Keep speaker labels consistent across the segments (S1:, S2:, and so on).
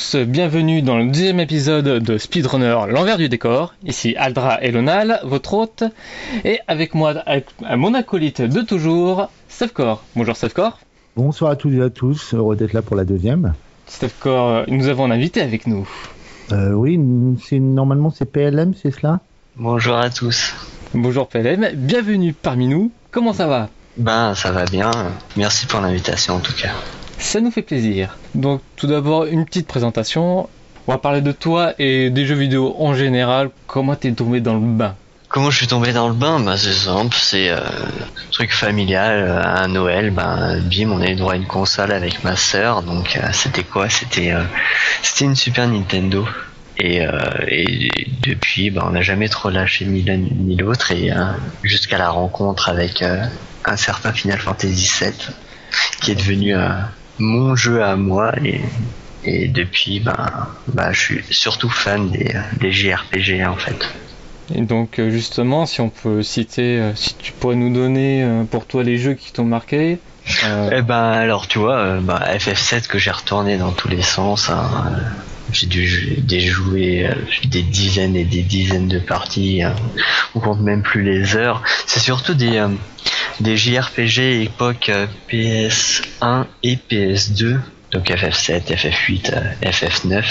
S1: Tous, bienvenue dans le deuxième épisode de Speedrunner l'envers du décor. Ici Aldra Elonal, votre hôte, et avec moi, avec mon acolyte de toujours, Stefcor. Bonjour Stefcor.
S2: Bonsoir à toutes et à tous, heureux d'être là pour la deuxième.
S1: Stefcor, nous avons un invité avec nous.
S2: Euh, oui, c'est normalement c'est PLM, c'est cela?
S3: Bonjour à tous.
S1: Bonjour PLM, bienvenue parmi nous. Comment ça va?
S3: Ben ça va bien, merci pour l'invitation en tout cas.
S1: Ça nous fait plaisir. Donc tout d'abord une petite présentation. On va parler de toi et des jeux vidéo en général. Comment t'es tombé dans le bain?
S3: Comment je suis tombé dans le bain? Bah c'est simple, c'est euh, truc familial. euh, À Noël, ben bim, on a eu droit à une console avec ma sœur. Donc euh, c'était quoi? C'était euh, c'était une Super Nintendo. Et, depuis, ben, on n'a jamais trop lâché ni l'un ni l'autre. Et jusqu'à la rencontre avec un certain Final Fantasy VII, qui est devenu mon jeu à moi. Et, et depuis, ben, ben, je suis surtout fan des, des JRPG en fait.
S1: Et donc euh, justement, si on peut citer, euh, si tu pourrais nous donner euh, pour toi les jeux qui t'ont marqué. euh,
S3: Eh ben alors tu vois, bah, FF7 que j'ai retourné dans tous les sens. hein, j'ai dû jou- déjouer des dizaines et des dizaines de parties. hein, on compte même plus les heures. C'est surtout des des JRPG époque euh, PS1 et PS2. Donc FF7, FF8, euh, FF9.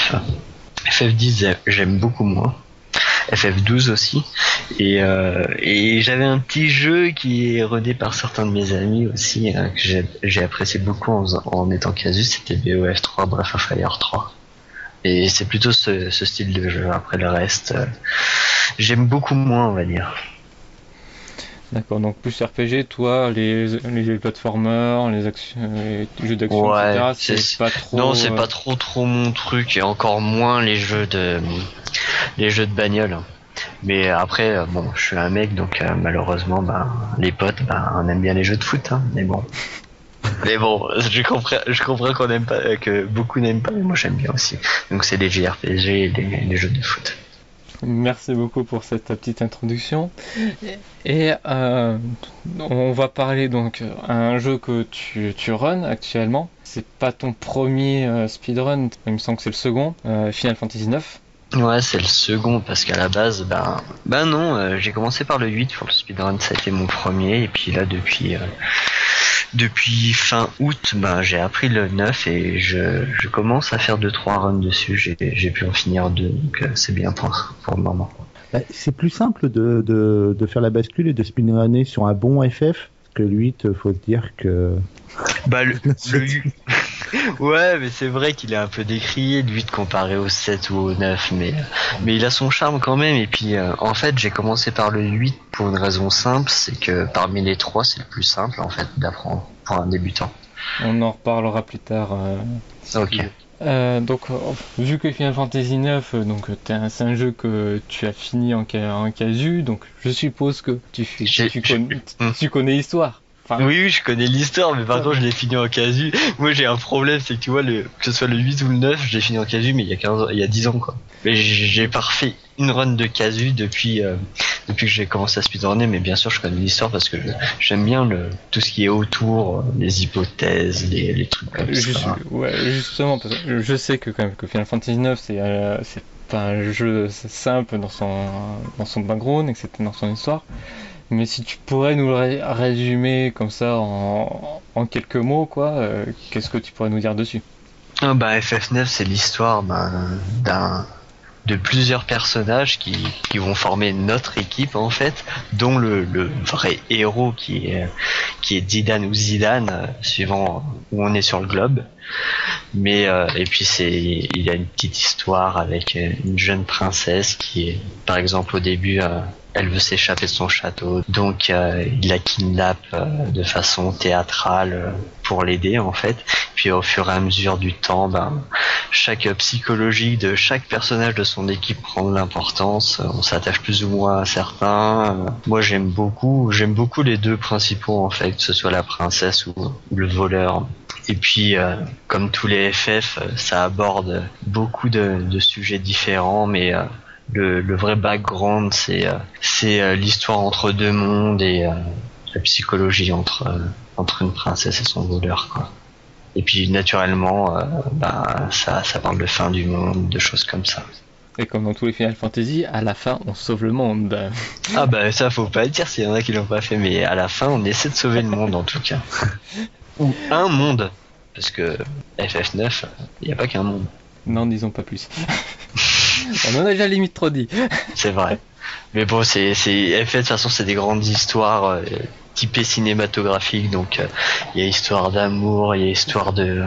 S3: FF10 euh, j'aime beaucoup moins. FF12 aussi. Et, euh, et j'avais un petit jeu qui est rodé par certains de mes amis aussi, hein, que j'ai- apprécié beaucoup en, étant casus, c'était BOF3, Breath of Fire 3. Et c'est plutôt ce, ce style de jeu. Après le reste, euh, j'aime beaucoup moins, on va dire.
S1: D'accord, donc plus RPG, toi, les, les platformers, les, actions, les jeux d'action,
S3: Ouais,
S1: etc.
S3: c'est-
S1: pas trop.
S3: non, c'est
S1: euh,
S3: pas trop trop mon truc, et encore moins les jeux de les jeux de bagnole. Mais après, euh, bon, je suis un mec, donc euh, malheureusement, ben, les potes, ben, on aime bien les jeux de foot, hein, mais bon. Mais bon, je comprends, je comprends qu'on aime pas, que beaucoup n'aiment pas, mais moi j'aime bien aussi. Donc c'est les JRPG et les jeux de foot.
S1: Merci beaucoup pour cette petite introduction. Et euh, on va parler donc un jeu que tu, tu runs actuellement. C'est pas ton premier euh, speedrun, il me semble que c'est le second, euh, Final Fantasy 9.
S3: Ouais, c'est le second parce qu'à la base, ben, ben non, euh, j'ai commencé par le 8 pour le speedrun, ça a été mon premier, et puis là depuis euh, depuis fin août, ben j'ai appris le 9 et je, je commence à faire 2-3 runs dessus. J'ai pu en finir deux, donc euh, c'est bien pour, pour le moment.
S2: Bah, C'est plus simple de, de, de faire la bascule et de speedrunner sur un bon FF que le 8, faut se dire que.
S3: Bah le, le ouais, mais c'est vrai qu'il est un peu décrié le 8 comparé au 7 ou au 9, mais mais il a son charme quand même. Et puis euh, en fait, j'ai commencé par le 8 pour une raison simple, c'est que parmi les trois, c'est le plus simple en fait d'apprendre pour un débutant.
S1: On en reparlera plus tard. euh,
S3: Ok.
S1: Euh, donc, euh, vu que Final Fantasy 9, euh, donc euh, c'est un jeu que tu as fini en, ca- en casu, donc je suppose que tu, connais, tu connais l'histoire. Enfin,
S3: Oui, oui, je connais l'histoire, mais par contre, je l'ai fini en casu. Moi, j'ai un problème, c'est que tu vois, le, que ce soit le 8 ou le 9, je l'ai fini en casu, mais il y a 15 ans, il y a 10 ans, quoi. Mais j'ai j'ai pas refait une run de casu depuis, euh, depuis que j'ai commencé à speedrunner, mais bien sûr, je connais l'histoire parce que j'aime bien le, tout ce qui est autour, euh, les hypothèses, les, les trucs comme ça.
S1: ouais, justement, parce que je sais que quand même que Final Fantasy 9, c'est euh, c'est un jeu simple dans son, dans son background, etc., dans son histoire. Mais si tu pourrais nous le ré- résumer comme ça en, quelques mots, quoi, euh, qu'est-ce que tu pourrais nous dire dessus?
S3: Ah bah FF9 c'est l'histoire d'un de plusieurs personnages qui, vont former notre équipe en fait, dont le, le vrai héros qui est qui est Zidane ou Zidane euh, suivant où on est sur le globe. Mais euh, et puis c'est il y a une petite histoire avec euh, une jeune princesse qui est par exemple au début euh, elle veut s'échapper de son château, donc il la kidnappe de façon théâtrale pour l'aider en fait. Puis au fur et à mesure du temps, ben, chaque psychologie de chaque personnage de son équipe prend de l'importance. On s'attache plus ou moins à certains. Moi j'aime beaucoup, j'aime beaucoup les deux principaux en fait, que ce soit la princesse ou le voleur. Et puis, euh, comme tous les FF, euh, ça aborde beaucoup de, de sujets différents, mais euh, le, le vrai background, c'est c'est l'histoire entre deux mondes et la psychologie entre entre une princesse et son voleur, quoi. Et puis naturellement, euh, bah, ça, ça parle de fin du monde, de choses comme ça.
S1: Et comme dans tous les Final Fantasy, à la fin, on sauve le monde.
S3: Ah bah ça, faut pas le dire s'il y en a qui l'ont pas fait, mais à la fin, on essaie de sauver le monde en tout cas. Ou un monde, parce que FF9, il n'y a pas qu'un monde.
S1: Non, disons pas plus. on en a déjà limite trop dit.
S3: C'est vrai. Mais bon, c'est, c'est, FF de toute façon, c'est des grandes histoires euh, typées cinématographiques. Donc, euh, il y a histoire d'amour, il y a histoire de,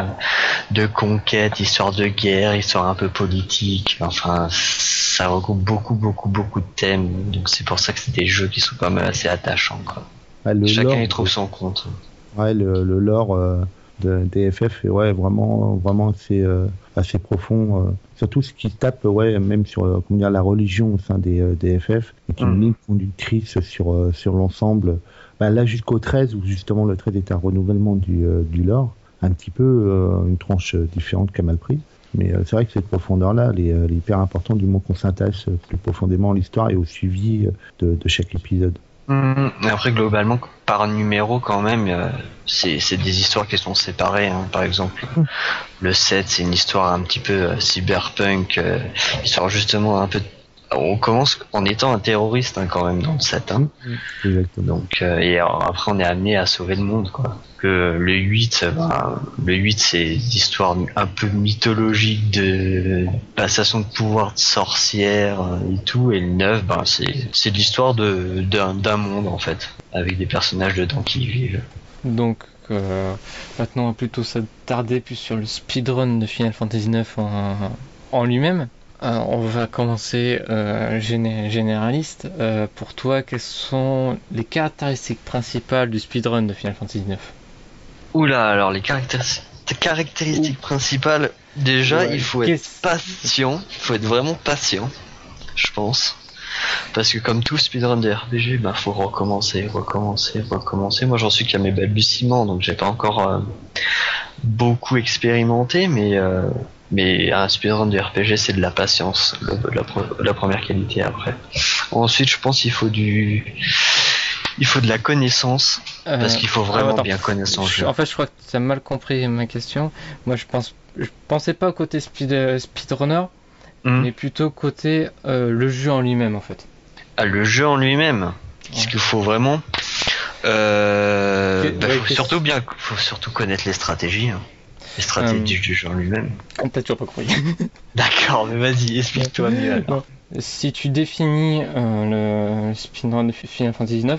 S3: de conquête, histoire de guerre, histoire un peu politique. Enfin, ça regroupe beaucoup, beaucoup, beaucoup de thèmes. Donc, c'est pour ça que c'est des jeux qui sont quand même assez attachants. Quoi.
S2: Ah, le
S3: Chacun
S2: lore,
S3: y trouve son compte.
S2: ouais, le, le lore euh, de, des FF est ouais, vraiment, vraiment assez, euh, assez profond. euh. surtout ce qui tape, ouais, même sur euh, comment dire, la religion au sein des, euh, des FF, est une
S3: Mm.
S2: ligne conductrice sur, sur l'ensemble. Bah, là, jusqu'au 13, où justement le 13 est un renouvellement du, du lore, un petit peu une tranche différente qu'a mal prise. Mais c'est vrai que cette profondeur-là, elle, est, hyper importante du moment qu'on s'intéresse plus profondément à l'histoire et au suivi de, de chaque épisode.
S3: Mais Après, globalement, par numéro, quand même, euh, c'est des histoires qui sont séparées. hein. Par exemple, le 7, c'est une histoire un petit peu euh, cyberpunk, euh, histoire justement un peu... On commence en étant un terroriste hein, quand même dans le 7. Hein.
S2: Exactement.
S3: Donc, euh, et alors, après, on est amené à sauver le monde. Quoi. Que le 8, euh, ben, le 8 c'est l'histoire un peu mythologique de passation de pouvoir de sorcière euh, et tout. Et le 9, ben, c'est c'est l'histoire de- d'un d'un monde en fait, avec des personnages dedans qui y vivent.
S1: Donc, euh, maintenant, on va plutôt s'attarder plus sur le speedrun de Final Fantasy IX en, en lui-même. Euh, on va commencer euh, géné- généraliste. Euh, pour toi, quelles sont les caractéristiques principales du speedrun de Final Fantasy IX
S3: Oula, alors les caractéristiques, caractéristiques principales, déjà,
S1: Ouais,
S3: il faut être patient, il faut être vraiment patient, je pense. Parce que comme tout speedrun de RPG, bah faut recommencer, recommencer, recommencer. Moi j'en suis qu'à mes balbutiements, donc j'ai pas encore euh, beaucoup expérimenté, mais mais un speedrun de RPG c'est de la patience, la, la première qualité après. Ensuite je pense qu'il faut du il faut de la connaissance, parce
S1: Euh,
S3: qu'il faut vraiment
S1: attends.
S3: bien connaître son
S1: Je-
S3: jeu.
S1: En fait, je crois que tu as mal compris ma question. Moi, je pense, je pensais pas au côté speed, euh, speedrunner,
S3: Hmm.
S1: mais plutôt côté euh, le jeu en lui-même, en fait.
S3: Ah, le jeu en lui-même. Est-ce
S1: Ouais.
S3: qu'il faut vraiment euh, bah,
S1: ouais,
S3: faut
S1: qu'est-ce-
S3: surtout bien, faut surtout connaître les stratégies, hein. Les stratégies
S1: Euh.
S3: du jeu en lui-même.
S1: Ah, T'as toujours pas compris.
S3: D'accord, mais vas-y, explique-toi mieux. alors.
S1: Si tu définis euh, le speedrun de Final Fantasy IX,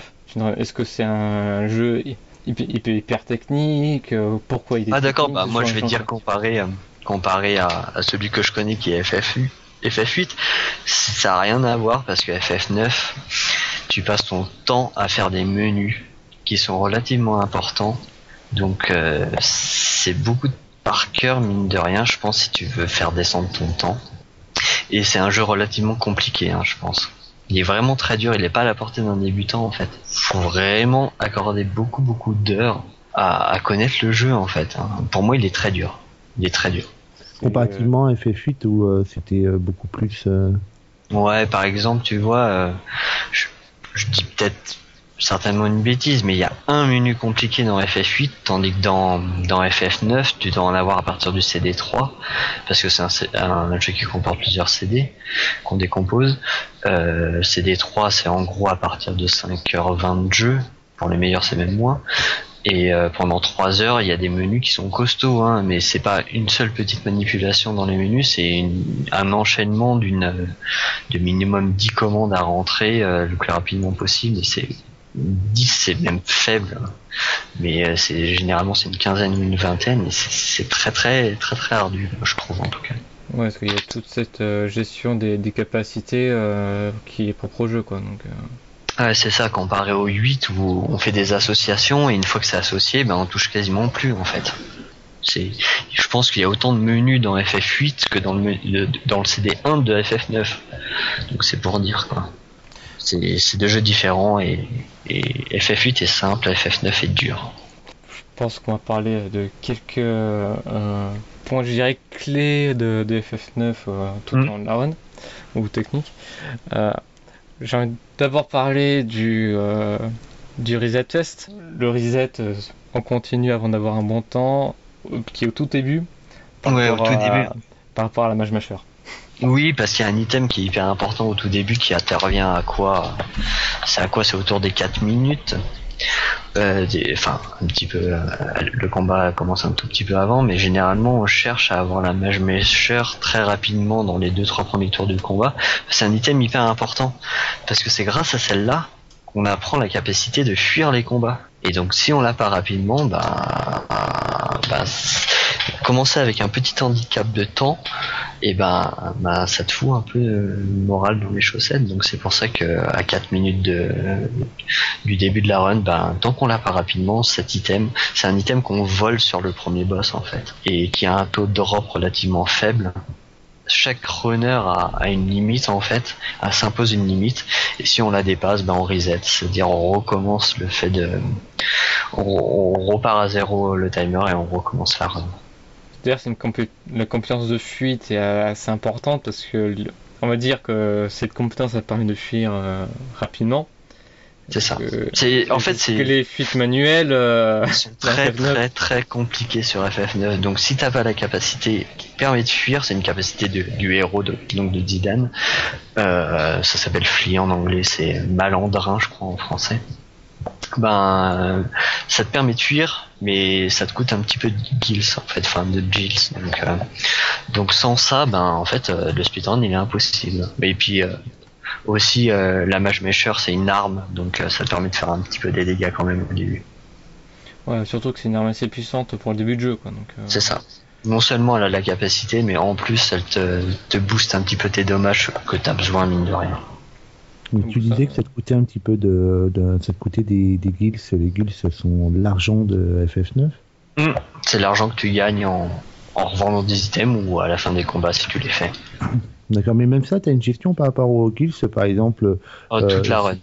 S1: est-ce que c'est un jeu hyper, technique euh, Pourquoi il est
S3: Ah d'accord, bah moi je vais dire comparé, comparé à, à celui que je connais qui est FF8, FF8, ça a rien à voir parce que FF9, tu passes ton temps à faire des menus qui sont relativement importants, donc euh, c'est beaucoup de par cœur mine de rien, je pense si tu veux faire descendre ton temps. Et c'est un jeu relativement compliqué, hein, je pense. Il est vraiment très dur, il n'est pas à la portée d'un débutant en fait. Faut vraiment accorder beaucoup beaucoup d'heures à, à connaître le jeu en fait. hein. Pour moi, il est très dur. Il est très dur.
S2: Comparativement à FF8 où euh, c'était euh, beaucoup plus. euh,
S3: Ouais, par exemple, tu vois, je, je dis peut-être certainement une bêtise, mais il y a un menu compliqué dans FF8, tandis que dans, dans FF9, tu dois en avoir à partir du CD3, parce que c'est un, un qui comporte plusieurs CD qu'on décompose. Euh, CD3, c'est en gros à partir de 5h20 de jeu, pour les meilleurs c'est même moins. Et euh, pendant 3 heures, il y a des menus qui sont costauds, hein, mais c'est pas une seule petite manipulation dans les menus, c'est un enchaînement d'une de minimum 10 commandes à rentrer euh, le plus rapidement possible. Et c'est 10, c'est même faible, mais euh, c'est généralement c'est une quinzaine ou une vingtaine, et c'est- très très très très ardu, je trouve en tout cas.
S1: Ouais, parce qu'il y a toute cette euh, gestion des, des capacités euh, qui est propre au jeu, quoi. Donc, euh,
S3: Ouais, c'est ça, comparé au 8 où on fait des associations et une fois que c'est associé, ben on touche quasiment plus en fait. C'est, je pense qu'il y a autant de menus dans FF8 que dans le- dans le CD1 de FF9. Donc c'est pour dire quoi. C'est, deux jeux différents et, et FF8 est simple, FF9 est dur.
S1: je pense qu'on va parler de quelques euh, points, je dirais, clés de, de FF9 euh, tout
S3: Mm.
S1: en la run, ou technique. Euh, J'ai envie d'abord parler du, euh, du reset test. Le reset, euh, on continue avant d'avoir un bon temps. qui est au tout début.
S3: Ouais, au tout
S1: à-
S3: début.
S1: Par rapport à la Mage Masher.
S3: Oui, parce qu'il y a un item qui est hyper important au tout début qui intervient à quoi C'est à quoi C'est autour des 4 minutes. Euh, Enfin, un petit peu. euh, le combat commence un tout petit peu avant, mais généralement on cherche à avoir la mage mesher très rapidement dans les 2-3 premiers tours du combat. C'est un item hyper important parce que c'est grâce à celle-là qu'on apprend la capacité de fuir les combats. Et donc si on l'a pas rapidement, bah, bah, commencer avec un petit handicap de temps, et ben, bah, ça te fout un peu le moral dans les chaussettes. Donc c'est pour ça que à 4 minutes de, du début de la run, ben, tant qu'on l'a pas rapidement, cet item, c'est un item qu'on vole sur le premier boss en fait, et qui a un taux de drop relativement faible. Chaque runner a, a une limite en fait, a- s'impose une limite, et si on la dépasse, ben on reset, c'est-à-dire on recommence le fait de, on, repart à zéro le timer et on recommence la run.
S1: D'ailleurs, c'est la compétence de fuite est assez importante parce que on va dire que cette compétence ça permet de fuir euh, rapidement.
S3: C'est ça.
S1: Que-
S3: C'est en fait
S1: que
S3: c'est
S1: les fuites manuelles. euh,
S3: sont très
S1: FF9.
S3: très très compliqués sur FF9. Donc si t'as pas la capacité qui te permet de fuir, c'est une capacité de- du héros de, donc de Zidane. Euh, ça s'appelle flee en anglais, c'est malandrin je crois en français. Ben euh, ça te permet de fuir, mais ça te coûte un petit peu de gills en fait, enfin de gills. Donc, euh, donc sans ça, ben en fait euh, le speedrun il est impossible. Et puis euh, aussi euh, la mage mesher c'est une arme, donc euh, ça te permet de faire un petit peu des dégâts quand même au début.
S1: ouais, surtout que c'est une arme assez puissante pour le début de jeu, quoi. Donc, euh,
S3: C'est ça. Non seulement elle a la capacité, mais en plus elle te, te booste un petit peu tes dommages que t'as besoin mine de rien.
S2: Mais
S1: Donc
S2: tu
S1: ça-
S2: disais que ça te coûtait un petit peu de, de- ça te coûtait des, des guilds. Les guilds, ce sont l'argent de FF9.
S3: C'est l'argent que tu gagnes en, en revendant des items ou à la fin des combats si tu les fais.
S2: D'accord, mais même ça, tu as une gestion par rapport aux guilds, par exemple,
S3: Oh,
S2: Euh,
S3: toute la run.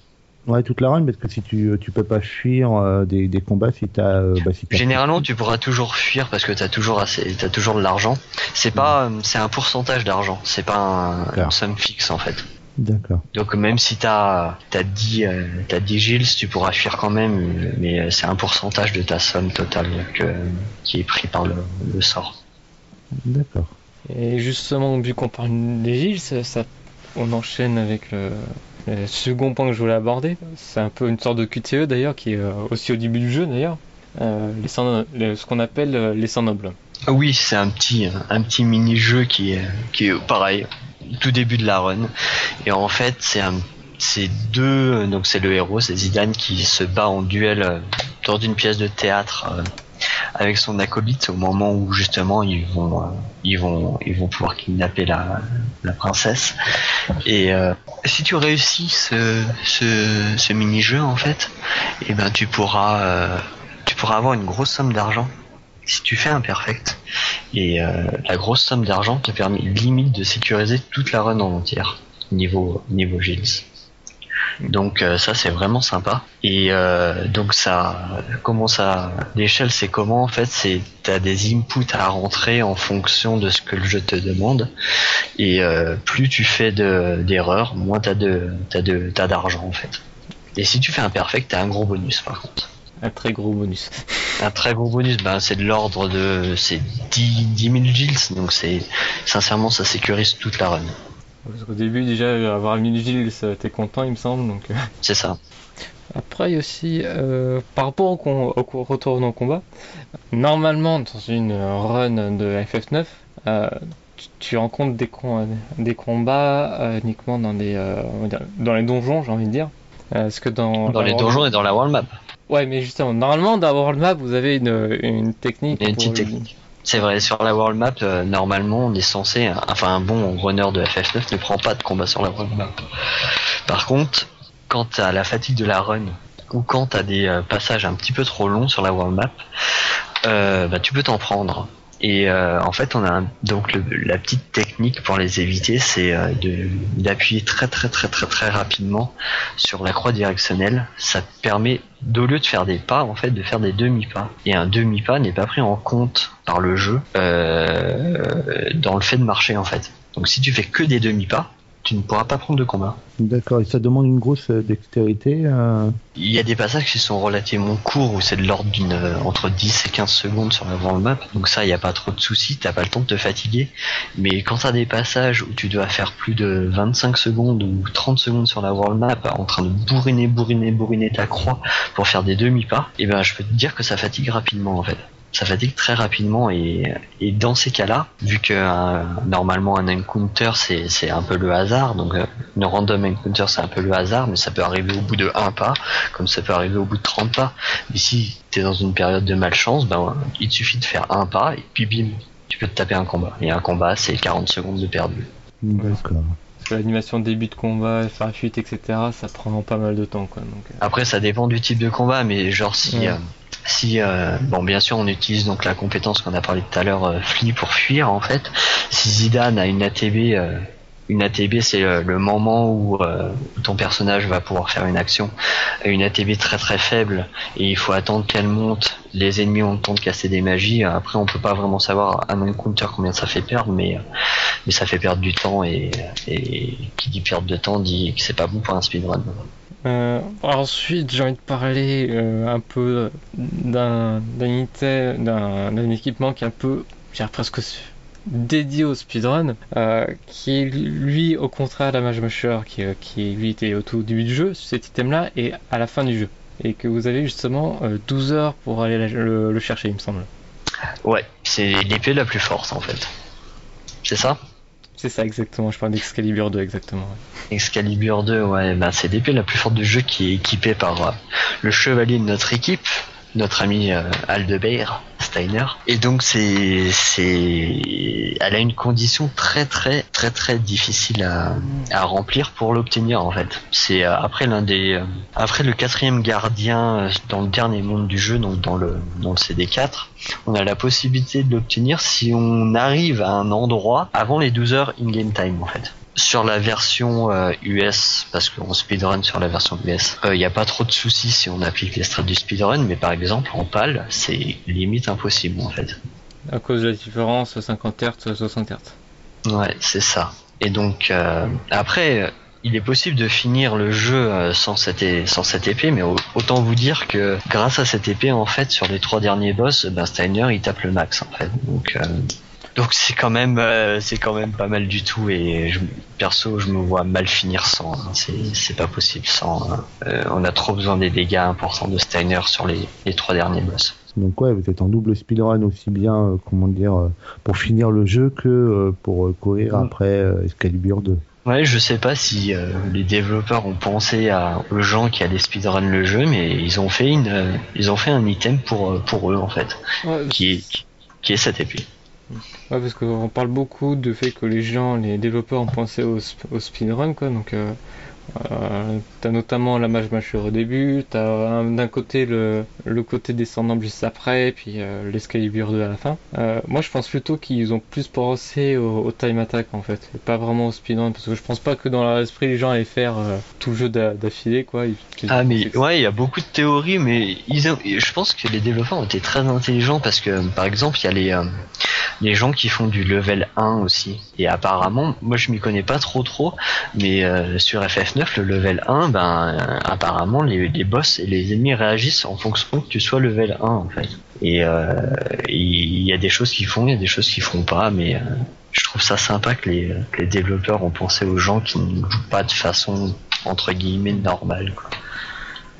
S2: ouais, toute la run, parce que si tu, tu peux pas fuir euh, des, des combats si t'as, euh, bah, si
S3: Généralement tu pourras toujours fuir parce que t'as toujours assez, t'as toujours de l'argent. C'est pas, euh, c'est un pourcentage d'argent. C'est pas un, une somme fixe en fait.
S2: D'accord.
S3: Donc même si t'as t'as 10 euh, t'as 10 gills, tu pourras fuir quand même, mais euh, c'est un pourcentage de ta somme totale que, qui est pris par le, le sort.
S2: D'accord.
S1: Et justement, vu qu'on parle des îles, ça, on enchaîne avec le, second point que je voulais aborder. C'est un peu une sorte de QTE d'ailleurs, qui est euh, aussi au début du jeu d'ailleurs. Euh, ce qu'on appelle euh, les sangs nobles.
S3: Ah Oui, c'est un petit, un petit mini-jeu qui est, pareil, tout début de la run. Et en fait, c'est c'est deux, donc c'est le héros, c'est Zidane qui se bat en duel dans une pièce de théâtre avec son acolyte au moment où justement ils vont, euh, pouvoir kidnapper la, princesse. Et euh, si tu réussis ce, ce mini-jeu en fait, et ben tu pourras, euh, tu pourras avoir une grosse somme d'argent si tu fais un perfect. Et la grosse somme d'argent te permet limite de sécuriser toute la run en entière niveau niveau Gilles. Donc euh, ça c'est vraiment sympa. Et euh, donc ça, comment ça, l'échelle c'est comment en fait c'est t'as des inputs à rentrer en fonction de ce que le jeu te demande. Et euh, plus tu fais de- d'erreurs, moins t'as de t'as de t'as d'argent en fait. Et si tu fais un perfect, t'as un gros bonus par contre.
S1: Un très gros bonus.
S3: Un très gros bonus, ben c'est de l'ordre de c'est 10, 10 000 gills, donc c'est sincèrement ça sécurise toute la run.
S1: Parce qu'au début, déjà, avoir une île, ça- t'es content, il me semble. Donc, euh.
S3: C'est ça.
S1: Après, il y a aussi, euh, par rapport au, con- au retour dans le combat, normalement, dans une run de FF9, euh, tu, tu rencontres des, com- des combats euh, uniquement dans euh, dire, dans les donjons, j'ai envie de dire. Parce que dans,
S3: Dans les
S1: World-
S3: donjons et dans la world map.
S1: Ouais, mais justement, normalement, dans World Map, vous avez une, une technique.
S3: Il y a une
S1: pour-
S3: petite technique. C'est vrai, sur la world map, euh, normalement on est censé, enfin un bon runner de FF9 ne prend pas de combat sur la world map. Par contre, quand t'as la fatigue de la run ou quand t'as des euh, passages un petit peu trop longs sur la world map, euh, bah, tu peux t'en prendre. Et euh, en fait, on a un- donc le- la petite technique pour les éviter, c'est euh, d'appuyer très très très très très rapidement sur la croix directionnelle. Ça permet, d'au lieu de faire des pas, en fait, de faire des demi-pas. Et un demi-pas n'est pas pris en compte par le jeu euh, dans le fait de marcher, en fait. Donc si tu fais que des demi-pas, tu ne pourras pas prendre de combat.
S2: D'accord, et ça demande une grosse euh, dextérité euh,
S3: Il y a des passages qui sont relativement courts où c'est de l'ordre d'une euh, entre 10 et 15 secondes sur la world map. Donc ça, il n'y a pas trop de soucis, t'as pas le temps de te fatiguer. Mais quand t'as des passages où tu dois faire plus de 25 secondes ou 30 secondes sur la world map en train de bourriner, bourriner, bourriner ta croix pour faire des demi-pas, et eh ben je peux te dire que ça fatigue rapidement en fait ça fatigue très rapidement et, et dans ces cas-là, vu que euh, normalement un encounter c'est, un peu le hasard, donc euh, une random encounter c'est un peu le hasard, mais ça peut arriver au bout de un pas, comme ça peut arriver au bout de 30 pas. Mais si t'es dans une période de malchance, ben il te suffit de faire un pas et puis bim, tu peux te taper un combat. Et un combat c'est 40 secondes de perdu.
S2: D'accord.
S1: Parce que l'animation de début de combat, faire la fuite, etc., ça prend pas mal de temps. Quoi, donc, euh.
S3: Après, ça dépend du type de combat, mais genre si,
S1: Ouais.
S3: euh, si euh, bon, bien sûr, on utilise donc la compétence qu'on a parlé tout à l'heure, euh, Flee pour fuir en fait. Si Zidane a une ATB, euh, une ATB, c'est euh, le moment où, euh, ton personnage va pouvoir faire une action. Une ATB très très faible et il faut attendre qu'elle monte. Les ennemis ont le temps de casser des magies. Après, on peut pas vraiment savoir à un encounter combien ça fait perdre, mais mais ça fait perdre du temps et, et qui dit perdre de temps dit que c'est pas bon pour un speedrun.
S1: Euh, ensuite, j'ai envie de parler euh, un peu d'un d'un équipement qui est un peu, je presque dédié au speedrun, euh, qui est lui au contraire la Mage Musher, qui, euh, qui lui était au tout début du jeu, cet item-là, et à la fin du jeu. Et que vous avez justement euh, 12 heures pour aller le, le chercher, il me semble.
S3: Ouais, c'est l'épée la plus forte en fait. C'est ça?
S1: C'est ça exactement, je parle d'Excalibur 2 exactement.
S3: Excalibur 2, ouais, bah c'est l'épée la plus forte du jeu qui est équipée par euh, le chevalier de notre équipe, notre ami euh, Aldebair Steiner. Et donc c'est c'est elle a une condition très très très très difficile à, à remplir pour l'obtenir en fait. C'est euh, après l'un des euh, après le quatrième gardien euh, dans le dernier monde du jeu, donc dans le dans le CD4, on a la possibilité de l'obtenir si on arrive à un endroit avant les 12 heures in-game time en fait. Sur la version euh, US, parce qu'on speedrun sur la version US, il n'y a pas trop de soucis si on applique les strats du speedrun, mais par exemple en PAL, c'est limite impossible en fait.
S1: À cause de la différence 50 Hz, 60 Hz.
S3: Ouais, c'est ça. Et donc euh, après, euh, il est possible de finir le jeu euh, sans cette, é- sans cette épée, mais au- autant vous dire que grâce à cette épée, en fait, sur les trois derniers boss, ben Steiner il tape le max en fait. Donc euh, donc c'est quand même euh, c'est quand même pas mal du tout et je, perso je me vois mal finir sans. hein. C'est c'est pas possible sans. hein. Euh, on a trop besoin des dégâts importants de Steiner sur les, les trois derniers boss.
S2: Donc ouais, vous êtes en double speedrun aussi bien, euh, comment dire, euh, pour finir le jeu que euh, pour euh, courir
S3: Mm.
S2: après euh, Excalibur 2.
S3: Ouais, je sais pas si euh, les développeurs ont pensé à, aux gens qui allaient speedrun le jeu, mais ils ont fait une, euh, ils ont fait un item pour euh, pour eux en fait,
S1: Ouais,
S3: qui est qui est cette épée.
S1: Ouais, parce qu'on parle beaucoup du fait que les gens, les développeurs ont pensé au, au speedrun, quoi. Donc, euh, euh, t'as notamment la mage mâchure au début, t'as un- d'un côté le, le côté descendant juste après, puis euh, l'Excalibur 2 à la fin. Euh, moi, je pense plutôt qu'ils ont plus pensé au, au time attack en fait, et pas vraiment au speedrun, parce que je pense pas que dans leur esprit les gens allaient faire euh, tout le jeu d'a- d'affilée, quoi. Ils-
S3: Ah mais ouais, il y a beaucoup de théories, mais ils ont- je pense que les développeurs ont été très intelligents parce que par exemple il y a les les gens qui font du level 1 aussi. Et apparemment, moi je m'y connais pas trop trop, mais sur FF9 le level 1, ben euh, apparemment les, les boss et les ennemis réagissent en fonction que tu sois level 1 en fait. Et euh, il y a des choses qu'ils font, il y a des choses qu'ils font pas, mais euh, je trouve ça sympa que les, développeurs ont pensé aux gens qui ne jouent pas de façon entre guillemets normale.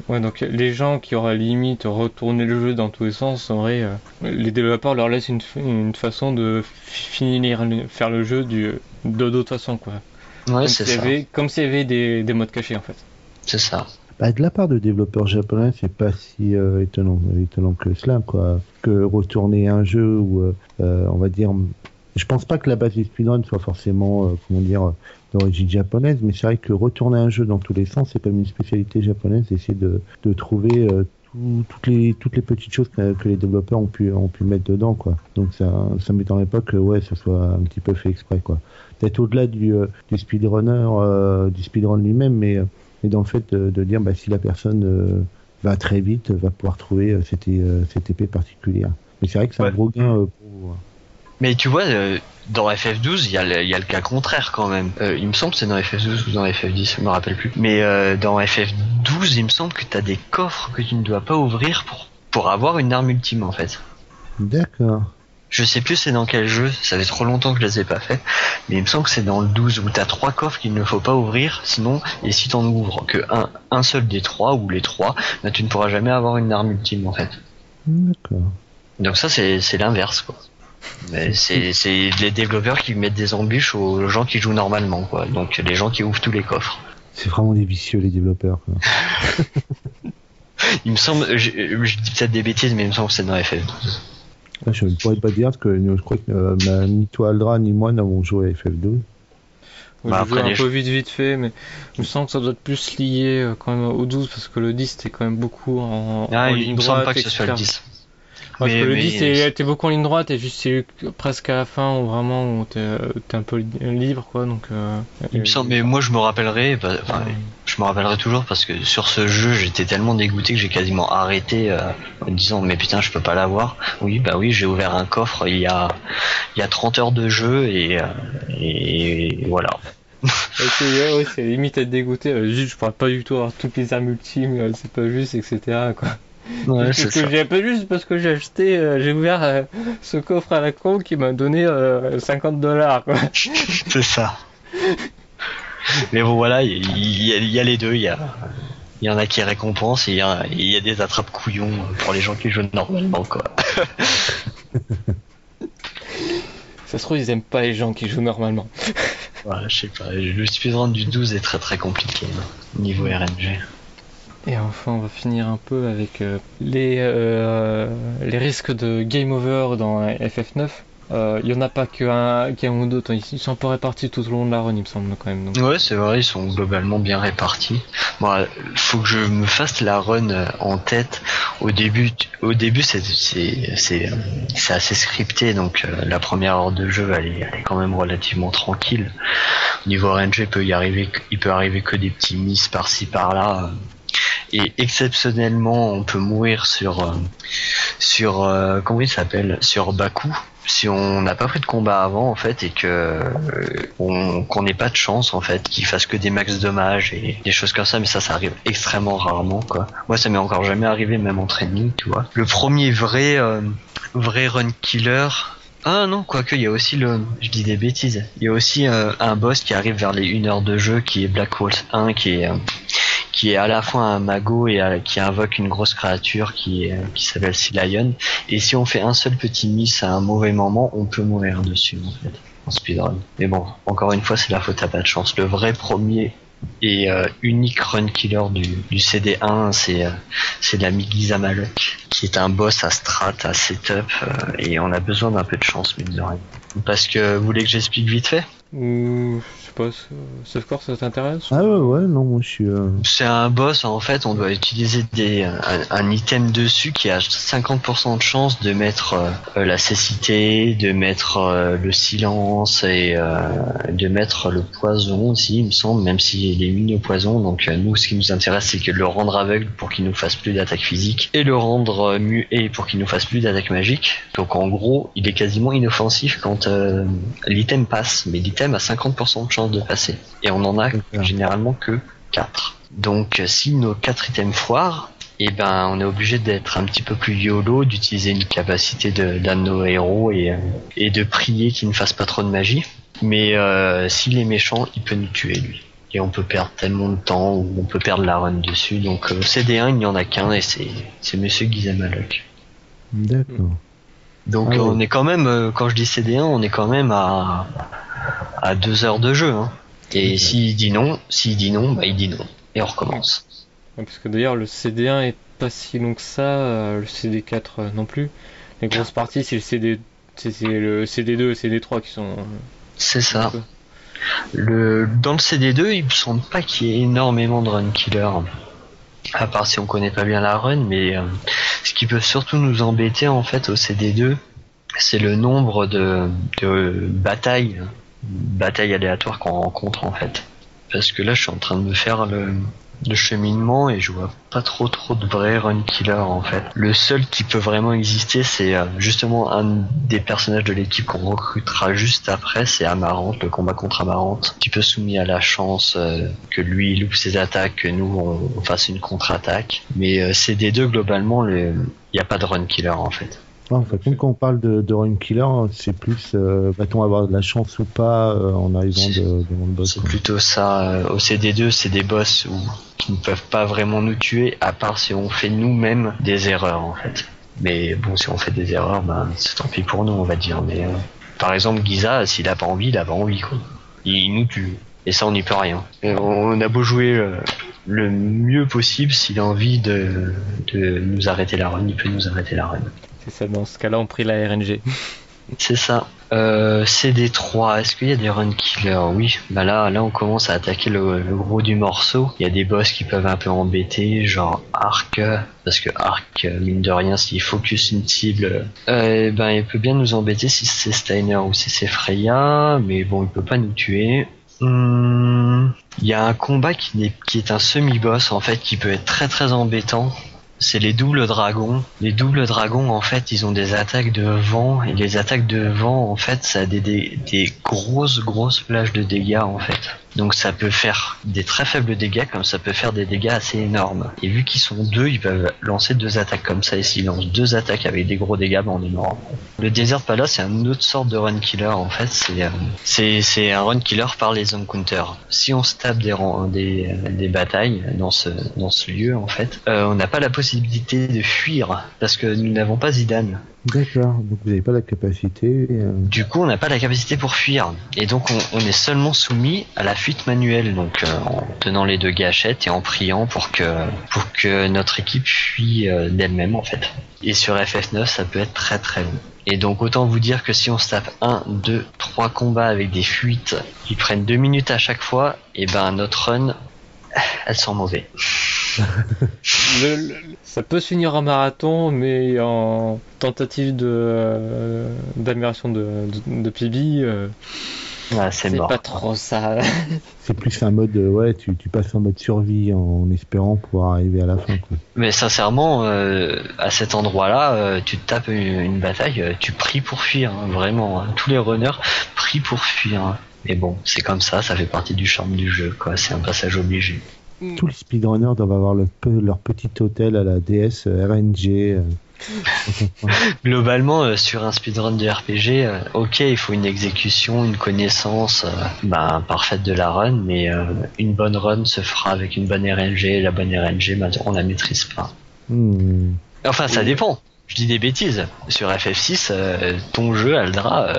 S1: Ouais, donc les gens qui auraient limite retourné le jeu dans tous les sens auraient. euh, les développeurs leur laissent une, façon de finir, faire le jeu de d'autres façons, quoi.
S3: Ouais,
S1: comme
S3: c'est
S1: s'il y
S3: ça.
S1: avait, comme s'il y avait des, des modes cachés, en fait.
S3: C'est ça.
S2: Bah, de la part de développeurs japonais, c'est pas si euh, étonnant, étonnant que cela, quoi. Que retourner un jeu où, euh, euh, on va dire, je pense pas que la base du speedrun soit forcément, euh, comment dire, d'origine japonaise, mais c'est vrai que retourner un jeu dans tous les sens, c'est comme une spécialité japonaise, essayer de, de trouver euh, tout- toutes les toutes les petites choses que, que les développeurs ont pu ont pu mettre dedans, quoi. Donc ça ça m'étonnerait pas que ouais, ça soit un petit peu fait exprès, quoi. Peut-être au-delà du euh, du speedrunner, euh, du speedrun lui-même, mais euh, mais dans le fait de, de dire bah, si la personne euh, va très vite, va pouvoir trouver euh, cette, euh, cette épée particulière. Mais c'est vrai que c'est
S3: Ouais.
S2: un gros gain euh, pour.
S3: Mais tu vois, euh, dans FF12, il y, a le- il y a le cas contraire quand même. Euh, il me semble que c'est dans FF12 ou dans FF10, je me rappelle plus. Mais euh, dans FF12, il me semble que t'as des coffres que tu ne dois pas ouvrir pour, pour avoir une arme ultime en fait.
S2: D'accord.
S3: Je sais plus c'est dans quel jeu, ça fait trop longtemps que je les ai pas fait, mais il me semble que c'est dans le 12 où t'as trois coffres qu'il ne faut pas ouvrir, sinon, et si t'en ouvres que un, un seul des trois ou les trois, bah, tu ne pourras jamais avoir une arme ultime en fait.
S2: D'accord.
S3: Donc ça c'est l'inverse quoi. Mais c'est c'est les développeurs qui mettent des embûches aux gens qui jouent normalement quoi. Donc les gens qui ouvrent tous les coffres.
S2: C'est vraiment des vicieux les développeurs. Quoi.
S3: Il me semble, je, je dis peut-être des bêtises, mais il me semble que c'est dans FF12.
S2: Là, je ne pourrais pas dire que je crois que euh, bah, ni toi Aldra ni moi n'avons joué à FF12.
S1: Moi,
S3: Bah,
S1: j'ai joué
S3: après,
S1: un peu vite vite fait, mais je me sens que ça doit être plus lié euh, quand même au 12 parce que le 10 c'était quand même beaucoup en,
S3: Ah,
S1: en
S3: il me semble pas que ce soit le
S1: etc.
S3: 10. Mais-
S1: que le
S3: mais-
S1: 10 il était beaucoup en ligne droite et juste c'est presque à la fin où vraiment où t'es t'es un peu li- libre quoi donc. euh,
S3: Il me semble, mais moi je me rappellerai, bah, enfin, je me rappellerai toujours parce que sur ce jeu j'étais tellement dégoûté que j'ai quasiment arrêté euh, en me disant mais putain je peux pas l'avoir. Oui bah oui j'ai ouvert un coffre il y a il y a 30 heures de jeu et, euh, et voilà.
S1: C'est ouais, limite être dégoûté. juste, je pourrais pas du tout avoir toutes les armes ultimes, c'est pas juste, etc. Quoi.
S3: Ouais,
S1: Parce que j'ai pas juste parce que j'ai acheté, euh, j'ai ouvert euh, ce coffre à la con qui m'a donné euh, 50 dollars. quoi.
S3: C'est ça. Mais bon voilà, il y, a- il y a les deux, il y a y en a qui récompensent et il y a, il y a des attrapes couillons pour les gens qui jouent normalement quoi.
S1: Ça se trouve, ils aiment pas les gens qui jouent normalement.
S3: Voilà, je sais pas, le speedrun du 12 est très très compliqué hein, niveau RNG.
S1: Et enfin, on va finir un peu avec euh, les, euh, les risques de game over dans FF9. Euh, Il y en a pas qu'un qu'un ou d'autres, ils sont peu répartis tout au long de la run, il me semble quand même.
S3: Ouais, c'est vrai, ils sont globalement bien répartis. Bon, faut que je me fasse la run euh, en tête. Au début, au début, c'est c'est euh, assez scripté, donc euh, la première heure de jeu, elle est, elle est quand même relativement tranquille. Au niveau RNG, il peut y arriver, il peut arriver que des petits miss par-ci par-là. Et exceptionnellement, on peut mourir sur euh, sur euh, comment il s'appelle? Sur Baku si on n'a pas pris de combat avant en fait et que euh, on- qu'on n'ait pas de chance en fait qu'il fasse que des max dommages et des choses comme ça mais ça ça arrive extrêmement rarement quoi moi ça m'est encore jamais arrivé même en training tu vois le premier vrai euh, vrai run killer ah non, quoique, il y a aussi le... Je dis des bêtises. Il y a aussi euh, un boss qui arrive vers les 1 heure de jeu, qui est Black Hole 1, qui est, qui est à la fois un mago et euh, qui invoque une grosse créature qui, euh, qui s'appelle Sea Lion. Et si on fait un seul petit miss à un mauvais moment, on peut mourir dessus, en fait, en speedrun. Mais bon, encore une fois, c'est la faute à pas de chance. Le vrai premier et euh, unique run killer du, du CD1, c'est euh, c'est la Migisa Malok, qui est un boss à strat, à setup, euh, et on a besoin d'un peu de chance, mine de rien. Parce que vous voulez que j'explique vite fait?
S1: Ou, je sais pas, Softcore, ça t'intéresse
S2: Ah ouais, ouais, non, moi je suis. euh,
S3: C'est un boss, en fait, on doit utiliser des, un, un item dessus qui a 50% de chance de mettre euh, la cécité, de mettre euh, le silence et euh, de mettre le poison aussi, il me semble, même s'il est immune au poison. Donc euh, nous, ce qui nous intéresse, c'est que le rendre aveugle pour qu'il nous fasse plus d'attaque physique et le rendre euh, muet pour qu'il nous fasse plus d'attaque magique. Donc en gros, il est quasiment inoffensif quand euh, l'item passe, mais l'item a 50% de chance de passer. Et on en a généralement que 4. Donc euh, si nos 4 items foirent, et ben on est obligé d'être un petit peu plus YOLO, d'utiliser une capacité de- d'un de, nos héros et, euh, et de prier qu'il ne fasse pas trop de magie. Mais euh, s'il est méchant, il peut nous tuer lui. Et on peut perdre tellement de temps ou on peut perdre la run dessus. Donc euh, CD1 il n'y en a qu'un et c'est c'est Monsieur Gizamalok.
S2: D'accord.
S3: Donc
S2: Ah
S3: on est quand même, euh, quand je dis CD1, on est quand même à à deux heures de jeu. Hein. Et s'il dit non, s'il dit non, bah il dit non. Et on recommence.
S1: Ouais, Parce que d'ailleurs, le CD1 est pas si long que ça, euh, le CD4 euh, non plus. Les grosses parties, c'est le CD, c'est le CD2 et le CD3 qui sont.
S3: C'est ça. Le, dans le CD2, il me semble pas qu'il y ait énormément de run killer. À part si on connaît pas bien la run, mais euh, ce qui peut surtout nous embêter en fait au CD2, c'est le nombre de, de batailles, batailles aléatoires qu'on rencontre en fait. Parce que là, je suis en train de me faire le, de cheminement et je vois pas trop trop de vrais run killers en fait. Le seul qui peut vraiment exister c'est euh, justement un des personnages de l'équipe qu'on recrutera juste après, c'est Amarante, le combat contre Amarante, un petit peu soumis à la chance euh, que lui loupe ses attaques, que nous on, fasse une contre-attaque. Mais euh, c'est des deux globalement, il n'y a pas de run killer en fait.
S2: En fait, quand on parle de, de run killer, c'est plus euh, va-t-on avoir de la chance ou pas euh, en arrivant de, devant le boss.
S3: C'est plutôt ça. euh, Au CD2, c'est des boss où, qui ne peuvent pas vraiment nous tuer, à part si on fait nous-mêmes des erreurs, en fait. Mais bon, si on fait des erreurs, ben, c'est tant pis pour nous, on va dire. Mais euh, par exemple, Giza, s'il a pas envie, il a pas envie. Il, nous tue. Et ça, on n'y peut rien. On a beau jouer euh, le mieux possible, s'il a envie de, de nous arrêter la run, il peut nous arrêter la run.
S1: C'est ça, dans ce cas-là, on prie la RNG.
S3: C'est ça. Euh, CD3, est-ce qu'il y a des run killers? Oui. Bah là, là, on commence à attaquer le, gros du morceau. Il y a des boss qui peuvent un peu embêter, genre Arc, parce que Arc, mine de rien, s'il focus une cible, euh, eh ben, il peut bien nous embêter si c'est Steiner ou si c'est Freya, mais bon, il peut pas nous tuer. Hum, Il y a un combat qui, n'est- qui est un semi-boss en fait qui peut être très très embêtant. C'est les doubles dragons. Les doubles dragons en fait ils ont des attaques de vent et les attaques de vent en fait ça a des, des, des grosses grosses plages de dégâts en fait. Donc ça peut faire des très faibles dégâts comme ça peut faire des dégâts assez énormes. Et vu qu'ils sont deux, ils peuvent lancer deux attaques comme ça et s'ils lancent deux attaques avec des gros dégâts, ben on est mort. Le Desert Palace c'est une autre sorte de run killer en fait. C'est euh, un run killer par les encounters. Si on se tape des des, des batailles dans ce dans ce lieu en fait, euh, on n'a pas la possibilité de fuir parce que nous n'avons pas Zidane.
S2: D'accord, donc vous n'avez pas la capacité. euh,
S3: Du coup, on n'a pas la capacité pour fuir. Et donc, on, est seulement soumis à la fuite manuelle. Donc, euh, en tenant les deux gâchettes et en priant pour que, pour que notre équipe fuit euh, d'elle-même, en fait. Et sur FF9, ça peut être très très long. Et donc, autant vous dire que si on se tape 1, 2, 3 combats avec des fuites qui prennent 2 minutes à chaque fois, et ben, notre run, elle sent mauvais.
S1: Le- le- ça peut se finir en marathon, mais en tentative de euh, d'amélioration de, de, de PB, euh,
S3: Ah, c'est
S1: pas trop ça.
S2: C'est plus un mode, euh, ouais, tu, tu passes en mode survie en espérant pouvoir arriver à la fin. Quoi.
S3: Mais sincèrement, euh, à cet endroit-là, euh, tu te tapes une, une bataille, tu pries pour fuir, hein, vraiment. hein. Tous les runners prient pour fuir. hein. Mais bon, c'est comme ça, ça fait partie du charme du jeu, quoi. C'est un passage obligé.
S2: Tous les speedrunners doivent avoir leur, pe- leur petit hôtel à la DS euh, RNG. euh.
S3: Globalement, euh, sur un speedrun de RPG, euh, ok, il faut une exécution, une connaissance euh, ben, parfaite de la run, mais euh, une bonne run se fera avec une bonne RNG. et La bonne RNG, ben, on la maîtrise pas.
S2: Hmm.
S3: Enfin, ça dépend. Je dis des bêtises. Sur FF6, euh, ton jeu, Aldra, euh,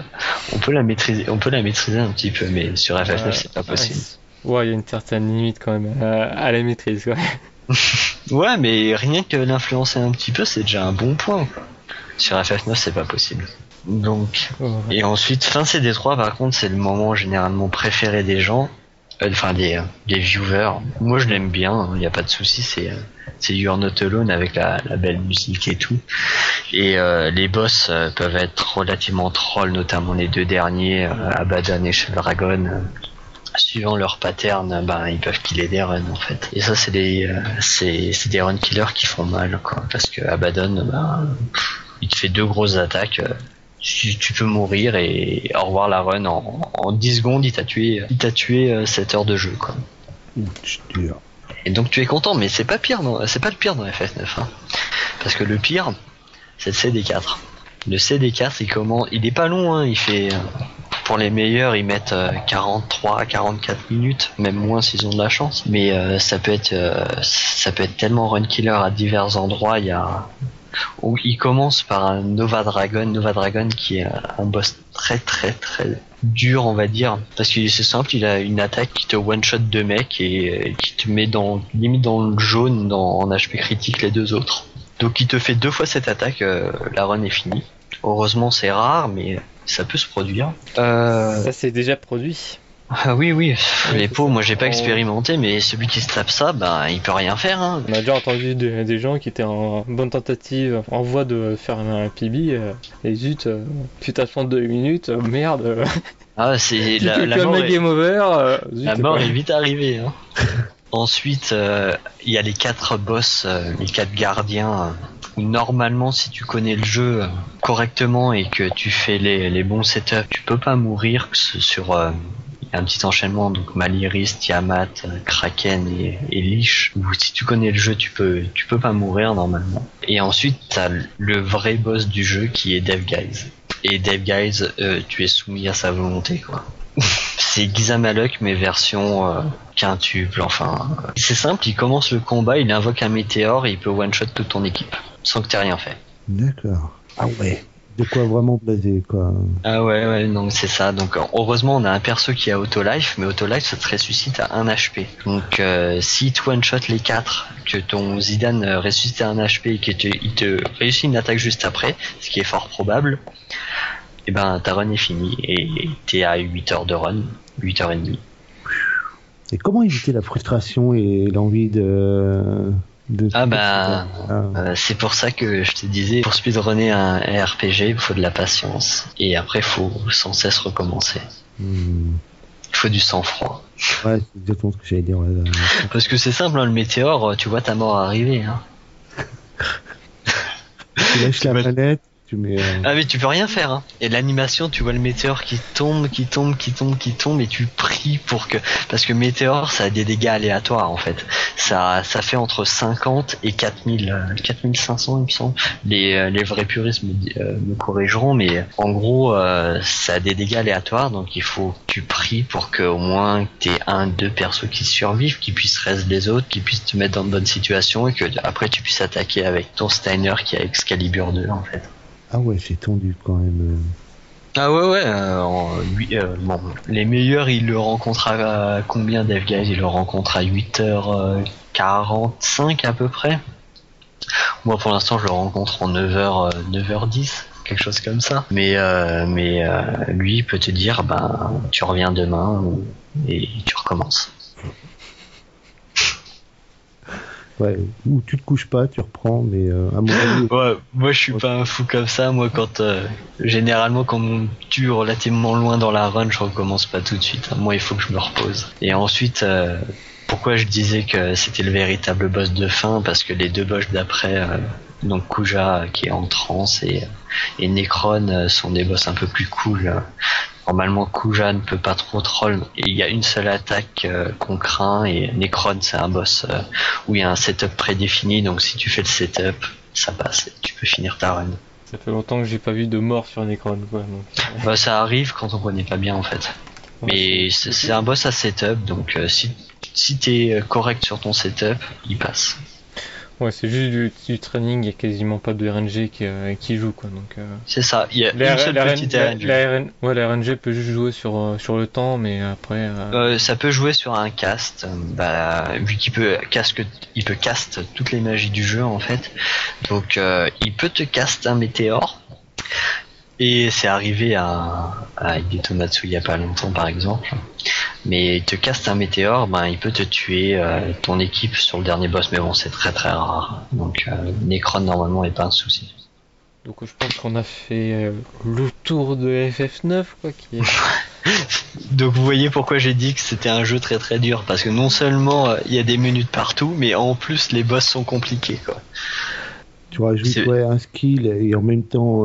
S3: on peut la maîtriser, on peut la maîtriser un petit peu, mais sur FF9,
S1: Ouais,
S3: c'est pas possible.
S1: Ouais, il y a une certaine limite quand même à, à la maîtrise. quoi.
S3: Ouais, mais rien que l'influencer un petit peu, c'est déjà un bon point. Sur FF9, c'est pas possible. Donc,
S1: Ouais.
S3: et ensuite, fin CD3, par contre, c'est le moment généralement préféré des gens, euh, enfin des, euh, des viewers. Moi, je l'aime bien, il n'y a pas de souci. C'est euh, c'est You're Not Alone avec la, la belle musique et tout. Et euh, les boss euh, peuvent être relativement trolls, notamment les deux derniers, euh, Abaddon et Dragon. Euh, Suivant leur pattern, ben ils peuvent killer des runs en fait. Et ça c'est des euh, des run killers qui font mal quoi, parce que Abaddon, pff, il te fait deux grosses attaques. euh, tu, peux mourir et au revoir la run en, en 10 secondes il t'a tué il t'a tué euh, 7 heures de jeu quoi. Et donc tu es content, mais c'est pas pire, c'est pas le pire dans FF9, hein. parce que le pire, c'est le CD4. Le CD4, il comment, il est pas long, hein. il fait, euh, les meilleurs, ils mettent euh, 43, 44 minutes, même moins s'ils ont de la chance. Mais euh, ça peut être, euh, ça peut être tellement run killer à divers endroits. Il y a, il commence par un Nova Dragon, Nova Dragon qui est un boss très très très dur on va dire parce que c'est simple il a une attaque qui te one shot deux mecs et euh, qui te met dans limite dans le jaune dans, en HP critique les deux autres donc il te fait deux fois cette attaque la run est finie heureusement c'est rare mais ça peut se produire euh,
S1: Ça, c'est déjà produit.
S3: ah oui oui
S1: Oui,
S3: les
S1: ça.
S3: moi j'ai pas expérimenté mais celui qui se tape ça ben il peut rien faire hein.
S1: On a déjà entendu des, des gens qui étaient en bonne tentative, en voie de faire un PB, euh, et zut, euh, tu deux minutes, euh, merde,
S3: ah c'est la, la mort
S1: un
S3: est-
S1: game over, zut,
S3: la mort est vite arrivée hein. Ensuite, euh, il y a les quatre boss, euh, les quatre gardiens. euh, normalement, si tu connais le jeu correctement et que tu fais les, les bons setups, tu peux pas mourir sur un petit enchaînement donc Maliris, Tiamat, Kraken et, et Lich. Où si tu connais le jeu, tu peux tu peux pas mourir normalement. Et ensuite, t'as le vrai boss du jeu qui est Dev Guys. Et Dev Guys, euh, tu es soumis à sa volonté quoi. C'est Gizamaluk mais version euh, quintuple, enfin. C'est simple, il commence le combat, il invoque un météore et il peut one-shot toute ton équipe, sans que t'aies rien fait.
S2: D'accord. Ah ouais. De quoi vraiment blaser, quoi.
S3: Ah ouais, ouais, non, c'est ça. Donc heureusement, on a un perso qui a auto-life, mais auto-life, ça te ressuscite à 1 HP. Donc euh, si tu one-shot les 4, que ton Zidane ressuscite à 1 HP et qu'il te, il te réussit une attaque juste après, ce qui est fort probable, et ben ta run est finie et t'es à 8 heures de run, 8 heures et demie.
S2: Et comment éviter la frustration et l'envie de. de
S3: Ah bah,
S2: Ah.
S3: Euh, c'est pour ça que je te disais, pour speedrunner un RPG, il faut de la patience. Et après, il faut sans cesse recommencer.
S2: Hmm.
S3: Il faut du sang-froid.
S2: Ouais, c'est exactement ce que j'allais dire. ouais.
S3: Parce que c'est simple, hein, le météore, tu vois ta mort arriver. Hein.
S2: Tu lâches la manette, euh,
S3: Ah mais tu peux rien faire. Hein. Et l'animation, tu vois le météore qui tombe, qui tombe, qui tombe, qui tombe, et tu pries pour que... Parce que météore, ça a des dégâts aléatoires en fait. Ça, ça fait entre 50 et 4000, euh, 4500 il me semble. Les, euh, les vrais puristes me, euh, corrigeront, mais en gros, euh, ça a des dégâts aléatoires, donc il faut tu pries pour que au moins t'aies un, deux persos qui survivent, qui puissent rester les autres, qui puissent te mettre dans de bonnes situations, et que après tu puisses attaquer avec ton Steiner qui a Excalibur 2 en fait.
S2: Ah ouais, c'est tendu quand même.
S3: Ah ouais ouais, euh, lui, euh, bon, les meilleurs ils le rencontrent à combien Dave Guys? Ils le rencontrent à 8h45 à peu près. Moi pour l'instant je le rencontre en 9h, 9h10, quelque chose comme ça. Mais, euh, mais euh, lui il peut te dire ben tu reviens demain et tu recommences.
S2: Ouais, ou tu te couches pas, tu reprends, mais euh, à mon avis.
S3: Moi je suis pas un fou comme ça. Moi, quand euh, généralement quand on tue relativement loin dans la run, je recommence pas tout de suite. Moi, il faut que je me repose. Et ensuite, euh, pourquoi je disais que c'était le véritable boss de fin? Parce que les deux boss d'après, donc Kuja qui est en transe et, Necron sont des boss un peu plus cool. Normalement, Kuja ne peut pas trop troll et il y a une seule attaque euh, qu'on craint et Necron c'est un boss euh, où il y a un setup prédéfini. Donc si tu fais le setup, ça passe, et tu peux finir ta run.
S1: Ça fait longtemps que j'ai pas vu de mort sur un écran, quoi. Donc, euh,
S3: Bah, ça arrive quand on connaît pas bien en fait. Mais c'est un boss à setup, donc euh, si, si t'es correct sur ton setup, il passe.
S1: Ouais, c'est juste du, du training, il y a quasiment pas de RNG qui, euh, qui joue, quoi. Donc, euh,
S3: C'est ça, il y a
S1: la,
S3: une seule
S1: la-
S3: petite
S1: la-
S3: RNG.
S1: la RN ouais, la RNG peut juste jouer sur, euh, sur le temps, mais après. euh,
S3: ça peut jouer sur un cast, bah, vu qu'il peut casque, il peut cast toutes les magies du jeu en fait. Donc il peut te cast un météore. Et c'est arrivé à, à il y a pas longtemps par exemple. Mais il te caste un météore, ben il peut te tuer euh, ton équipe sur le dernier boss, mais bon c'est très très rare. Donc euh, Necron normalement est pas un souci.
S1: Donc je pense qu'on a fait euh, le tour de FF9, quoi, qui est...
S3: Donc vous voyez pourquoi j'ai dit que c'était un jeu très très dur, parce que non seulement euh, il y a des menus de partout, mais en plus les boss sont compliqués quoi.
S2: Tu rajoutes ouais, un skill et en même temps,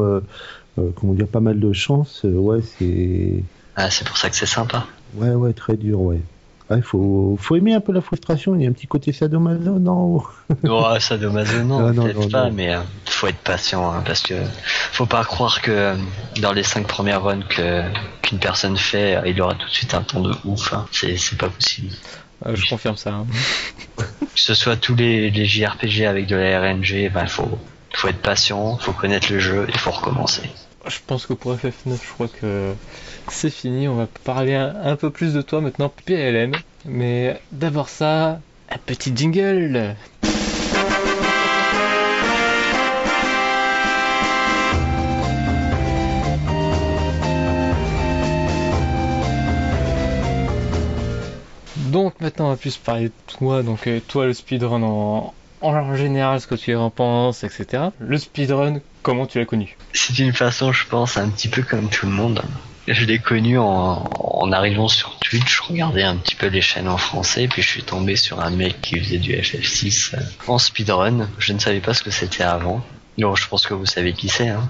S2: comment dire, pas mal de chance. euh, ouais, c'est.
S3: Ah, c'est pour ça que c'est sympa.
S2: Ouais, ouais, très dur, ouais. Il faut, faut aimer un peu la frustration. Il y a un petit côté sadomaso, non
S3: Oh, ça dommage non,
S2: Ah, non,
S3: peut-être
S2: non,
S3: pas,
S2: non.
S3: mais euh, faut être patient, hein, parce que faut pas croire que euh, dans les cinq premières runs que qu'une personne fait, euh, il aura tout de suite un temps de ouf. hein. C'est c'est pas possible.
S1: Euh, je confirme ça. hein.
S3: Que ce soit tous les, les JRPG avec de la RNG, ben faut faut être patient, faut connaître le jeu et faut recommencer.
S1: Je pense que pour FF9, je crois que c'est fini. On va parler un, peu plus de toi maintenant, PLM. Mais d'abord ça, un petit jingle. Donc maintenant on va plus parler de toi, donc euh, toi le speedrun en, en général, ce que tu en penses, etc. Le speedrun, comment tu l'as connu?
S3: C'est une façon, je pense, un petit peu comme tout le monde. Je l'ai connu en, en arrivant sur Twitch, je regardais un petit peu les chaînes en français, puis je suis tombé sur un mec qui faisait du FF6 euh, en speedrun. Je ne savais pas ce que c'était avant. Non, je pense que vous savez qui c'est. Hein.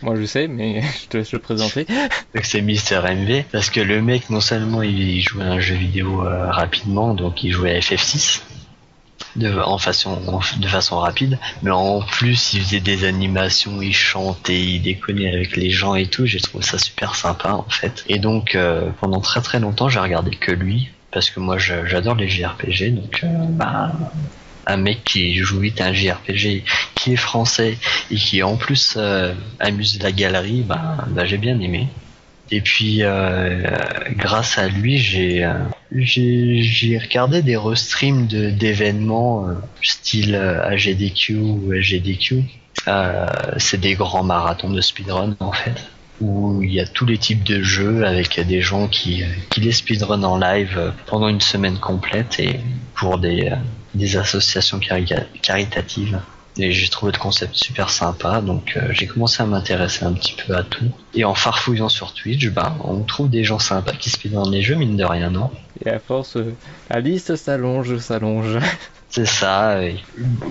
S1: Moi je sais, mais je te laisse le présenter.
S3: Donc c'est Mister MV, parce que le mec non seulement il jouait à un jeu vidéo euh, rapidement, donc il jouait à FF6 de, en façon, de façon rapide, mais en plus il faisait des animations, il chantait, il déconnait avec les gens et tout. J'ai trouvé ça super sympa en fait. Et donc euh, pendant très très longtemps j'ai regardé que lui, parce que moi j'adore les JRPG, donc euh, bah, un mec qui joue vite à un JRPG qui est français et qui en plus euh, amuse la galerie, bah, bah, j'ai bien aimé. Et puis grâce à lui, j'ai j'ai regardé des restreams d'événements euh, style euh, AGDQ ou LGDQ. Euh, c'est des grands marathons de speedrun en fait où il y a tous les types de jeux avec des gens qui, qui les speedrun en live pendant une semaine complète et pour des, des associations caritatives. Et j'ai trouvé le concept super sympa, donc euh, j'ai commencé à m'intéresser un petit peu à tout. Et en farfouillant sur Twitch, ben, on trouve des gens sympas qui speedrun les jeux, mine de rien, non?
S1: Et à force, euh, la liste s'allonge, s'allonge.
S3: C'est ça. et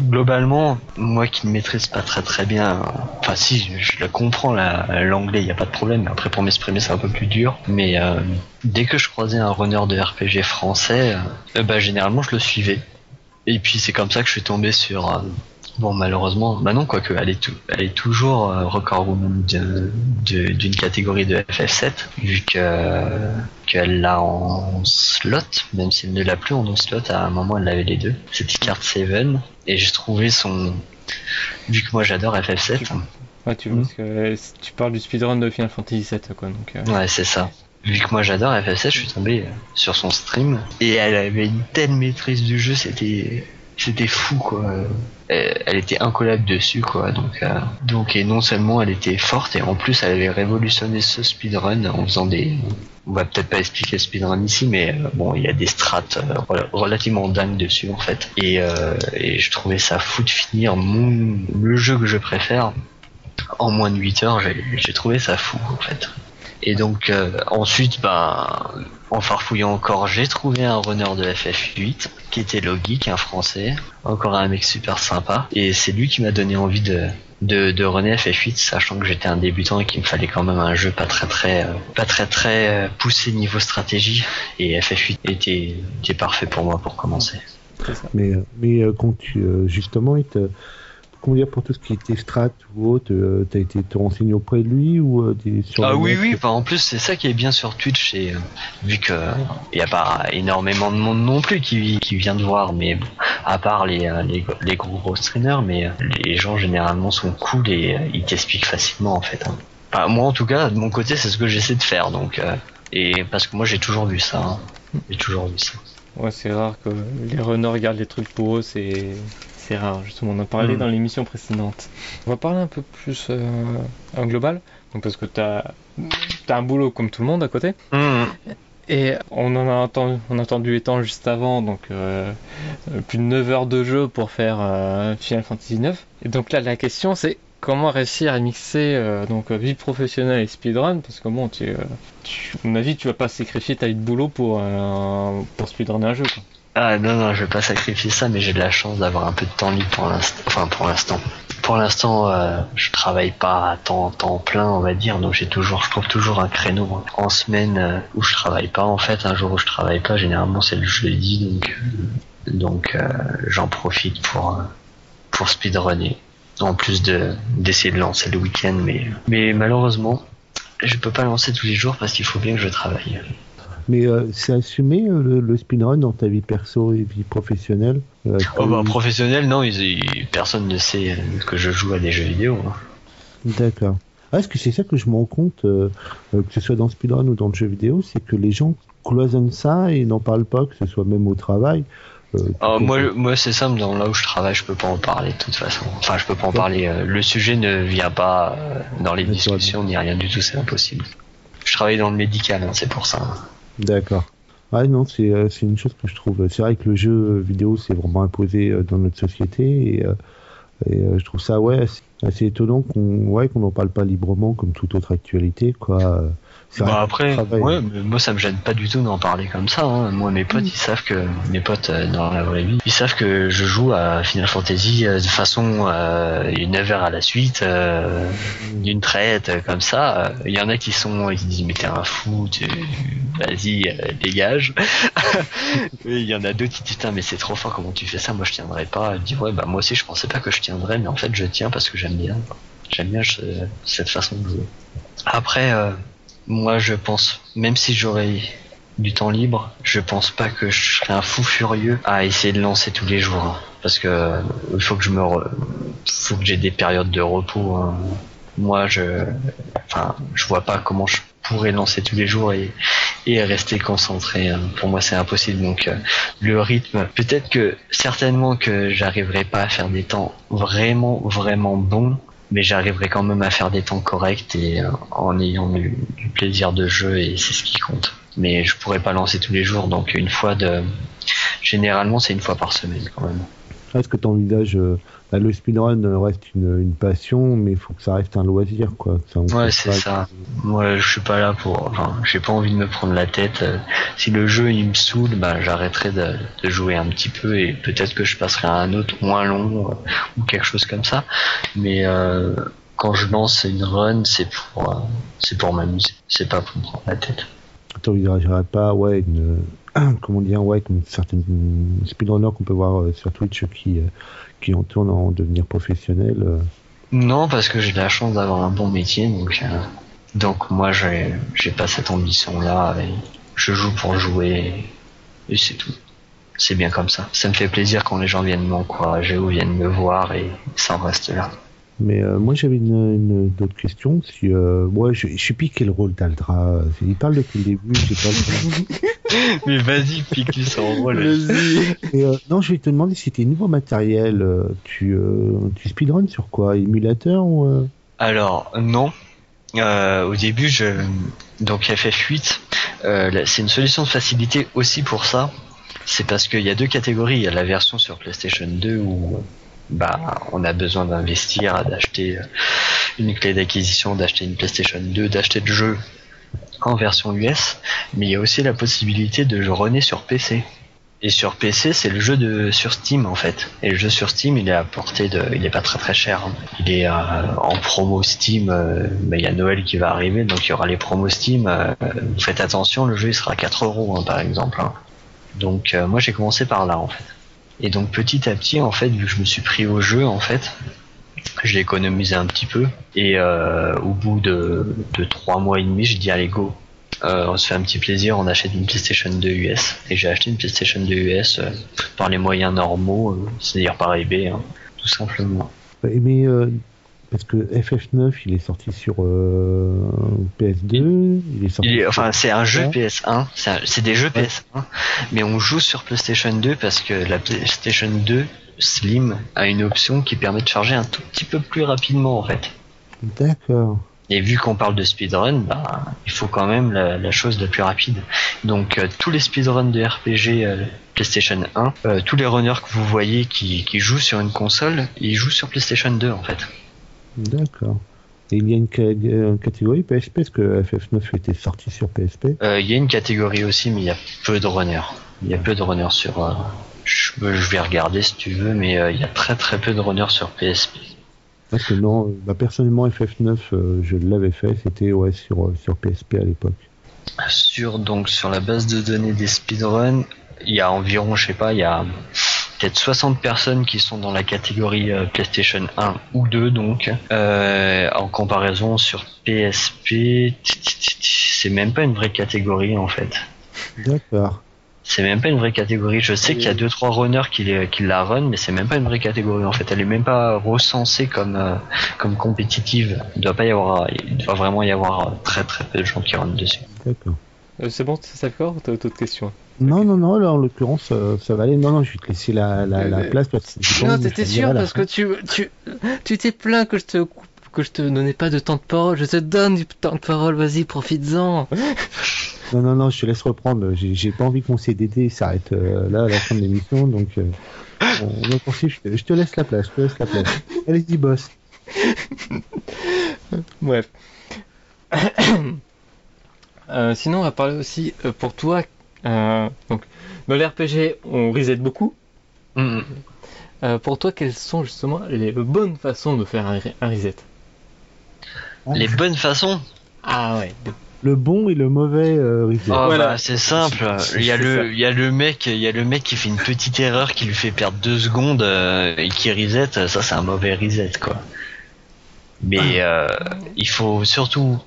S3: globalement, moi qui ne maîtrise pas très très bien, enfin si, je le comprends la- l'anglais, il n'y a pas de problème. mais Après pour m'exprimer c'est un peu plus dur. Mais euh, dès que je croisais un runner de RPG français, euh, bah, généralement je le suivais. Et puis c'est comme ça que je suis tombé sur. Bon malheureusement, bah non quoique elle est, elle est toujours euh, record woman de- de- d'une catégorie de FF7 vu que qu'elle l'a en slot, même si elle ne l'a plus en slot, à un moment elle avait les deux. C'était carte 7 et j'ai trouvé son vu que moi j'adore FF7,
S1: Ouais, tu, parce que, euh, tu parles du speedrun de Final Fantasy VII, quoi. Donc, euh,
S3: ouais c'est ça. Vu que moi j'adore FF7, je suis tombé sur son stream et elle avait une telle maîtrise du jeu, c'était c'était fou quoi. Elle, était incollable dessus quoi. Donc euh, donc et non seulement elle était forte et en plus elle avait révolutionné ce speedrun en faisant des on va peut-être pas expliquer le speedrun ici, mais euh, bon, il y a des strats euh, rel- relativement dingues dessus en fait. Et, et je trouvais ça fou de finir le jeu que je préfère en moins de 8 heures. J'ai trouvé ça fou en fait. Et donc euh, ensuite, ben, en farfouillant encore, j'ai trouvé un runner de FF8 qui était Logic, un français, encore un mec super sympa. Et c'est lui qui m'a donné envie de de, de runner FF8, sachant que j'étais un débutant et qu'il me fallait quand même un jeu pas très très euh, pas très très euh, poussé niveau stratégie. Et FF8 était, était parfait pour moi pour commencer.
S2: Mais, euh, mais euh, quand tu, euh, justement, il te, comment dire, pour tout ce qui était strat ou autre, euh, t'as été te renseigner auprès de lui ou euh, des, sur
S3: Ah oui oui, enfin, en plus c'est ça qui est bien sur Twitch, c'est euh, vu que il y a pas énormément de monde non plus qui, qui vient de voir, mais bon, à part les, euh, les les gros gros streamers, mais euh, les gens généralement sont cool et euh, ils t'expliquent facilement en fait. hein. Enfin, moi en tout cas de mon côté c'est ce que j'essaie de faire donc euh, et parce que moi j'ai toujours vu ça, hein. j'ai toujours vu ça.
S1: Ouais, c'est rare que les runners regardent les trucs pour eux, c'est c'est rare. Justement, on en parlait
S3: Mhm.
S1: dans l'émission précédente. On va parler un peu plus euh, en global, donc parce que t'as as un boulot comme tout le monde à côté. Et on en a entendu, on a entendu étant juste avant, donc euh, plus de 9 heures de jeu pour faire euh, Final Fantasy 9. Et donc là, la question c'est comment réussir à mixer euh, donc vie professionnelle et speedrun, parce que bon, tu, tu- à mon avis, tu vas pas sacrifier ta vie de boulot pour, euh, pour speedrunner un jeu. Quoi.
S3: Ah non non, je vais pas sacrifier ça, mais j'ai de la chance d'avoir un peu de temps libre pour l'instant. Enfin pour l'instant. Pour l'instant, euh, je travaille pas à temps, temps plein, on va dire, donc j'ai toujours, je trouve toujours un créneau hein. en semaine euh, où je travaille pas. En fait, un jour où je travaille pas, généralement c'est le jeudi, donc euh, donc euh, j'en profite pour pour speedrunner. En plus de d'essayer de lancer le week-end, mais mais malheureusement, je peux pas lancer tous les jours parce qu'il faut bien que je travaille.
S2: Mais euh, c'est assumé euh, le, le speedrun dans ta vie perso et vie professionnelle euh,
S3: Oh bah
S2: t'as eu-
S3: professionnel, non, ils- ils- personne ne sait euh, que je joue à des jeux vidéo. hein.
S2: D'accord. Ah, Est-ce que c'est ça que je me rends compte, euh, euh, que ce soit dans le speedrun ou dans le jeu vidéo, c'est que les gens cloisonnent ça et n'en parlent pas, que ce soit même au travail. que-
S3: moi, moi c'est simple, dans là où je travaille, je peux pas en parler de toute façon. Enfin, je peux pas en parler. euh, le sujet ne vient pas dans les discussions ni rien du tout, c'est impossible. Je travaille dans le médical, hein, c'est pour ça.
S2: D'accord. Ouais, non, c'est euh, c'est une chose que je trouve. C'est vrai que le jeu vidéo, c'est vraiment imposé euh, dans notre société et, euh, et je trouve ça, ouais, C'est étonnant qu'on ouais, qu'on n'en parle pas librement comme toute autre actualité. Quoi.
S3: Bah après, ouais, mais moi ça me gêne pas du tout d'en parler comme ça. hein. Moi mes potes, ils savent que mes potes euh, dans la vraie vie, ils savent que je joue à Final Fantasy euh, de façon euh, une 9 heures à la suite, euh, d'une traite euh, comme ça. Il y en a qui sont, ils se disent mais t'es un fou, tu... vas-y euh, dégage. Il y en a d'autres qui disent putain mais c'est trop fort comment tu fais ça, moi je tiendrai pas. Je dis ouais bah moi aussi je pensais pas que je tiendrais, mais en fait je tiens parce que j'aime bien. J'aime bien ce- cette façon de jouer. Après. Euh, moi, je pense, même si j'aurais du temps libre, je pense pas que je serais un fou furieux à essayer de lancer tous les jours. hein. Parce que euh, il faut que je me, re- faut que j'ai des périodes de repos. hein. Moi, je, enfin, je vois pas comment je pourrais lancer tous les jours et, et rester concentré. hein. Pour moi, c'est impossible. Donc, euh, le rythme, peut-être que certainement que j'arriverai pas à faire des temps vraiment, vraiment bons mais j'arriverai quand même à faire des temps corrects et euh, en ayant du, plaisir de jeu et c'est ce qui compte. Mais je pourrais pas lancer tous les jours, donc une fois de, généralement c'est une fois par semaine quand même.
S2: Est-ce que tu envisages bah, le speedrun reste une, une passion, mais il faut que ça reste un loisir, quoi. Ça,
S3: Ouais, c'est ça. Moi, je suis pas là pour. Enfin, j'ai pas envie de me prendre la tête. Euh, Si le jeu il me saoule, bah, j'arrêterai de, de jouer un petit peu et peut-être que je passerai à un autre moins long euh, ou quelque chose comme ça. Mais euh, quand je lance une run, c'est pour, euh, c'est pour m'amuser. C'est pas pour me prendre la tête.
S2: T'envisagerais pas, ouais, une, comment dire, ouais, comme certaines speedrunners qu'on peut voir sur Twitch qui, qui en tournent en devenir professionnels. euh.
S3: Non, parce que j'ai la chance d'avoir un bon métier, donc euh, donc moi j'ai j'ai pas cette ambition là. Je joue pour jouer et c'est tout. C'est bien comme ça. Ça me fait plaisir quand les gens viennent m'encourager ou viennent me voir et ça en reste là.
S2: Mais euh, moi j'avais une, une d'autres questions. Si, euh, moi je, je sais plus quel rôle d'Aldra. Il parle depuis le début. J'ai pas le-
S3: Mais vas-y, pique-lui son rôle.
S2: Et, euh, non, je vais te demander si t'es niveau matériel. euh, tu, euh, tu speedrun sur quoi? Émulateur ou euh?
S3: Alors non. Euh, au début, je donc FF8, euh, là, c'est une solution de facilité aussi pour ça. C'est parce qu'il y a deux catégories. Il y a la version sur PlayStation 2 où bah on a besoin d'investir, d'acheter euh, une clé d'acquisition, d'acheter une PlayStation 2, d'acheter le jeu en version US. Mais il y a aussi la possibilité de runner sur PC. Et sur PC, c'est le jeu de sur Steam en fait. Et le jeu sur Steam, il est à portée de, il est pas très très cher. Il est euh, en promo Steam. euh, mais il y a Noël qui va arriver, donc il y aura les promos Steam. faites attention, le jeu sera à 4 euros hein, par exemple. hein. Donc moi j'ai commencé par là en fait. Et donc petit à petit en fait, vu que je me suis pris au jeu en fait, je l'ai économisé un petit peu. Et euh, au bout de, de 3 mois et demi, j'ai dit allez go. Euh, on se fait un petit plaisir, on achète une PlayStation 2 US. Et j'ai acheté une PlayStation 2 US euh, par les moyens normaux, euh, c'est-à-dire par eBay, hein, tout simplement.
S2: Parce que FF9, il est sorti sur euh, PS2. Il est sorti.
S3: Il est-
S2: sur-
S3: enfin, c'est un jeu
S2: Ouais.
S3: PS1, c'est des jeux
S2: Ouais.
S3: PS1, mais on joue sur PlayStation 2 parce que la PlayStation 2 Slim a une option qui permet de charger un tout petit peu plus rapidement en fait.
S2: D'accord.
S3: Et vu qu'on parle de speedrun, bah, il faut quand même la, la chose la plus rapide. Donc euh, tous les speedruns de RPG euh, PlayStation 1, euh, tous les runners que vous voyez qui, qui jouent sur une console, ils jouent sur PlayStation 2 en fait.
S2: D'accord. Et il y a une, une catégorie PSP parce que FF9 était sorti sur PSP.
S3: Euh, Il y a une catégorie aussi, mais il y a peu de runners. Il y a peu de runners sur. euh, je, je vais regarder si tu veux, mais euh, il y a très très peu de runners sur PSP.
S2: Parce que non, euh, bah, personnellement FF9, euh, je l'avais fait, c'était ouais, sur, euh, sur PSP à l'époque.
S3: Sur donc sur la base de données des speedruns, il y a environ, je sais pas, il y a peut-être 60 personnes qui sont dans la catégorie euh, PlayStation 1 ou 2 donc. Euh, en comparaison sur PSP, c'est même pas une vraie catégorie en fait.
S2: D'accord.
S3: C'est même pas une vraie catégorie. Je sais qu'il y a deux trois runners qui, la run, mais c'est même pas une vraie catégorie. En fait, elle est même pas recensée comme euh, comme compétitive. Il doit pas y avoir, il doit vraiment y avoir très très peu de gens qui run dessus.
S2: D'accord.
S1: Euh, c'est bon, c'est d'accord ou t'as d'autres questions
S2: Non, non, non, là en l'occurrence, euh, ça va aller. Non, non, je vais te laisser la, la, la place. Parce que j'ai pas
S1: Non, t'étais sûr parce que tu tu tu t'es plaint que je te coupe- que je te donnais pas de temps de parole. Je te donne du temps de parole. Vas-y, profites-en.
S2: Non, non, non, je te laisse reprendre. J'ai j'ai pas envie que mon CDD s'arrête euh, là à la fin de l'émission, donc euh, on, on. Je te, je te laisse la place, je te laisse la place. Allez-y, boss.
S1: Bref. Euh, sinon, on va parler aussi euh, pour toi. Euh, donc, dans les RPG, on reset beaucoup.
S3: Mm.
S1: Euh, pour toi, quelles sont justement les bonnes façons de faire un, un reset?
S3: Les bonnes façons?
S1: Ah ouais.
S2: Le bon et le mauvais euh, reset.
S3: Ah,
S1: Voilà.
S3: bah, c'est simple. Il y a le, il y a le mec, il y a le mec qui fait une petite erreur qui lui fait perdre deux secondes euh, et qui reset. Ça, c'est un mauvais reset, quoi. Mais euh, il faut surtout,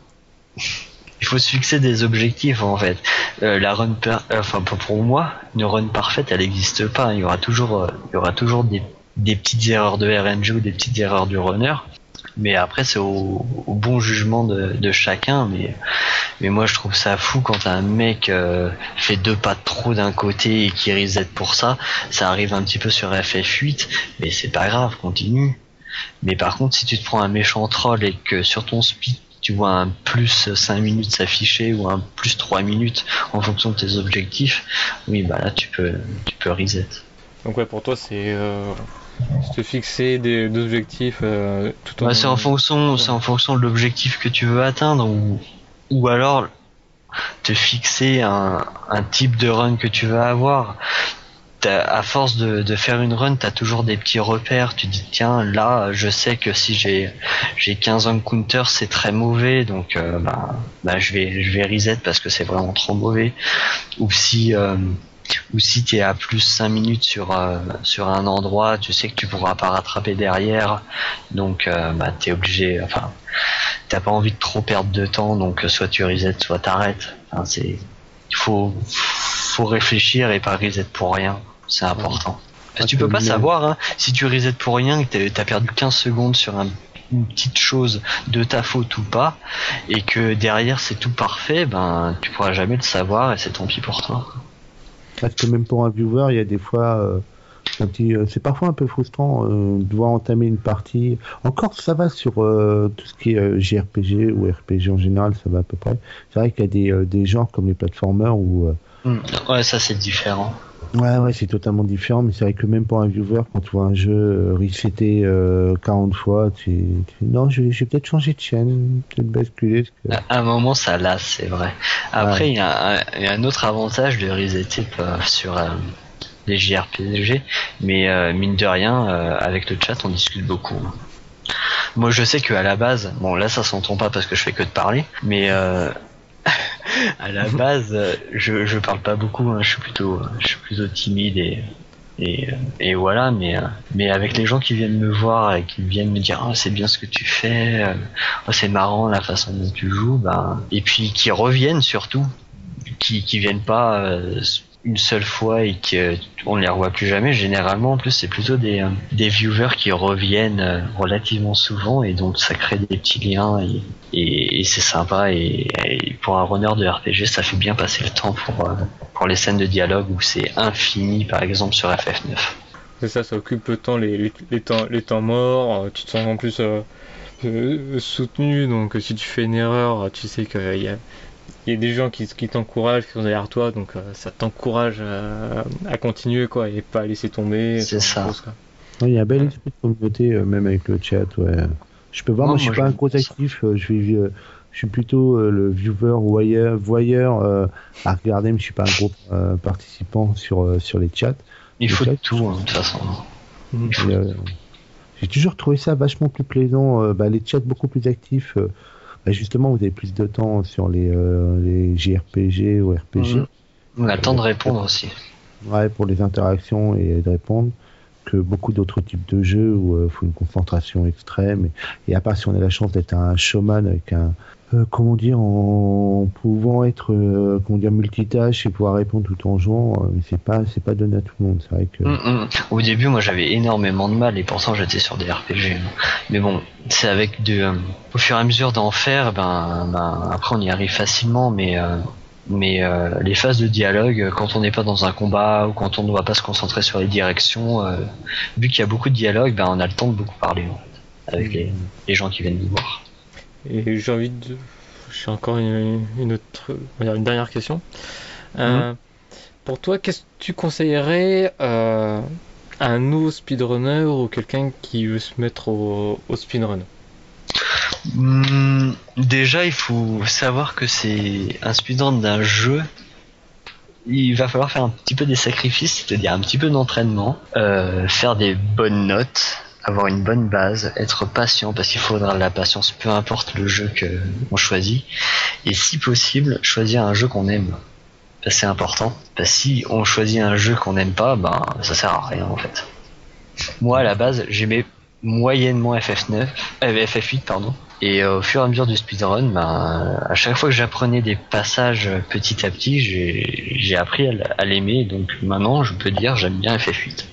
S3: il faut se fixer des objectifs en fait. Euh, la run, euh, enfin pour- moi, une run parfaite, elle n'existe pas. Il y aura toujours, euh, il y aura toujours des, des petites erreurs de RNG ou des petites erreurs du runner. Mais après, c'est au, au bon jugement de, chacun. Mais mais moi je trouve ça fou quand un mec euh, fait deux pas trop d'un côté et qui reset pour ça. Ça arrive un petit peu sur FF8, mais c'est pas grave, continue. Mais par contre si tu te prends un méchant troll et que sur ton speed tu vois un plus 5 minutes s'afficher ou un plus 3 minutes en fonction de tes objectifs, oui bah là tu peux tu peux reset.
S1: Donc ouais, pour toi, c'est euh, se fixer des, des objectifs euh, tout en.
S3: Bah, c'est en fonction c'est en fonction de l'objectif que tu veux atteindre ou ou alors te fixer un, un type de run que tu veux avoir. T'as- À force de, de faire une run, tu as toujours des petits repères. Tu dis tiens là, je sais que si j'ai j'ai 15 counter, c'est très mauvais, donc euh, bah, bah, je vais je vais reset parce que c'est vraiment trop mauvais. Ou si euh, ou si tu es à plus 5 minutes sur euh, sur un endroit, tu sais que tu pourras pas rattraper derrière, donc euh, bah, tu es obligé. Enfin, t'as pas envie de trop perdre de temps, donc soit tu reset, soit t'arrêtes. Enfin, c'est il faut faut réfléchir et pas reset pour rien. C'est important. Parce que tu peux pas savoir hein, si tu reset pour rien que t'as- perdu 15 secondes sur un- une petite chose de ta faute ou pas et que derrière c'est tout parfait, ben tu pourras jamais le savoir et c'est tant pis pour toi.
S2: Parce que même pour un viewer, il y a des fois, euh, un petit, euh, c'est parfois un peu frustrant euh, de devoir entamer une partie. Encore, ça va sur euh, tout ce qui est euh, JRPG ou RPG en général, ça va à peu près. C'est vrai qu'il y a des, euh, des genres comme les platformers où euh,
S3: Ouais, ça c'est différent.
S2: Ouais, ouais, c'est totalement différent, mais c'est vrai que même pour un viewer, quand tu vois un jeu euh, reseté euh, 40 fois, tu, tu dis non, je, vais- je vais peut-être changer de chaîne, peut-être basculer. Que...
S3: À un moment, ça lasse, c'est vrai. Après, il y, a un- il y a un autre avantage de resetter euh, sur euh, les JRPG, mais euh, mine de rien, euh, avec le chat, on discute beaucoup. Moi, je sais que à la base, bon, là, ça s'entend pas parce que je fais que de parler, mais euh, à la base, je, je parle pas beaucoup. hein, je suis plutôt, je suis plutôt timide et et, et voilà, mais, mais avec les gens qui viennent me voir et qui viennent me dire ah c'est bien ce que tu fais, oh, c'est marrant la façon dont tu joues, ben, et puis qui reviennent surtout, qui, qui viennent pas euh, une seule fois et qu'on ne les revoit plus jamais. Généralement, en plus, c'est plutôt des, euh, des viewers qui reviennent euh, relativement souvent et donc ça crée des petits liens et, c'est sympa. Et, pour un runner de RPG, ça fait bien passer le temps pour, euh, pour les scènes de dialogue où c'est infini, par exemple sur FF9.
S1: C'est ça, ça occupe le temps, les, les, temps, les temps morts. Tu te sens en plus soutenu. Donc si tu fais une erreur, tu sais qu'il y a, il y a des gens qui, qui t'encouragent, qui sont derrière toi. Donc euh, ça t'encourage euh, à continuer quoi et pas à laisser tomber.
S3: C'est ça.
S1: choses, quoi.
S2: Ouais, Il y a un bel esprit de communauté, euh, même avec le chat. Ouais. Je peux voir,
S3: Non,
S2: moi, je suis pas un gros actif. je suis, je suis plutôt euh, le viewer, voyeur, voyeur euh, à regarder, mais je suis pas un gros euh, participant sur euh, sur les chats.
S3: Il faut de tout, hein, de toute façon.
S2: J'ai toujours trouvé ça vachement plus plaisant. euh, bah, les chats beaucoup plus actifs. Euh, bah, justement, vous avez plus de temps sur les, euh, les JRPG ou RPG.
S3: Mhm. On a le temps de répondre aussi.
S2: Ouais, pour les interactions et de répondre que beaucoup d'autres types de jeux où il faut une concentration extrême. Et, et à part si on a la chance d'être un showman avec un, euh, comment dire, en pouvant être, euh, comment dire, multitâche et pouvoir répondre tout en jouant, euh, c'est pas, c'est pas donné à tout le monde. C'est vrai que.
S3: Mm, mm. Au début, moi, j'avais énormément de mal et pourtant j'étais sur des RPG. Mais bon, c'est avec de, euh, au fur et à mesure d'en faire, ben, ben, après on y arrive facilement, mais euh, mais les phases de dialogue, quand on n'est pas dans un combat ou quand on ne doit pas se concentrer sur les directions, vu qu'il y a beaucoup de dialogue, ben on a le temps de beaucoup parler en fait, avec les, les gens qui viennent nous voir.
S1: Et j'ai envie de. J'ai encore une, une autre, une dernière question. Euh, Pour toi, qu'est-ce que tu conseillerais euh, un nouveau speedrunner ou quelqu'un qui veut se mettre au, au speedrun?
S3: Hmm, déjà, il faut savoir que c'est un speedrun d'un jeu. Il va falloir faire un petit peu des sacrifices, c'est-à-dire un petit peu d'entraînement, euh, faire des bonnes notes, avoir une bonne base, être patient parce qu'il faudra la patience, peu importe le jeu que on choisit, et si possible, choisir un jeu qu'on aime. C'est important. Parce que si on choisit un jeu qu'on n'aime pas, ben ça sert à rien en fait. Moi à la base, j'aimais moyennement FF9, euh, FF8 pardon. Et euh, au fur et à mesure du speedrun, ben, à chaque fois que j'apprenais des passages euh, petit à petit, j'ai appris à l'aimer. Donc maintenant, je peux dire j'aime bien FF8.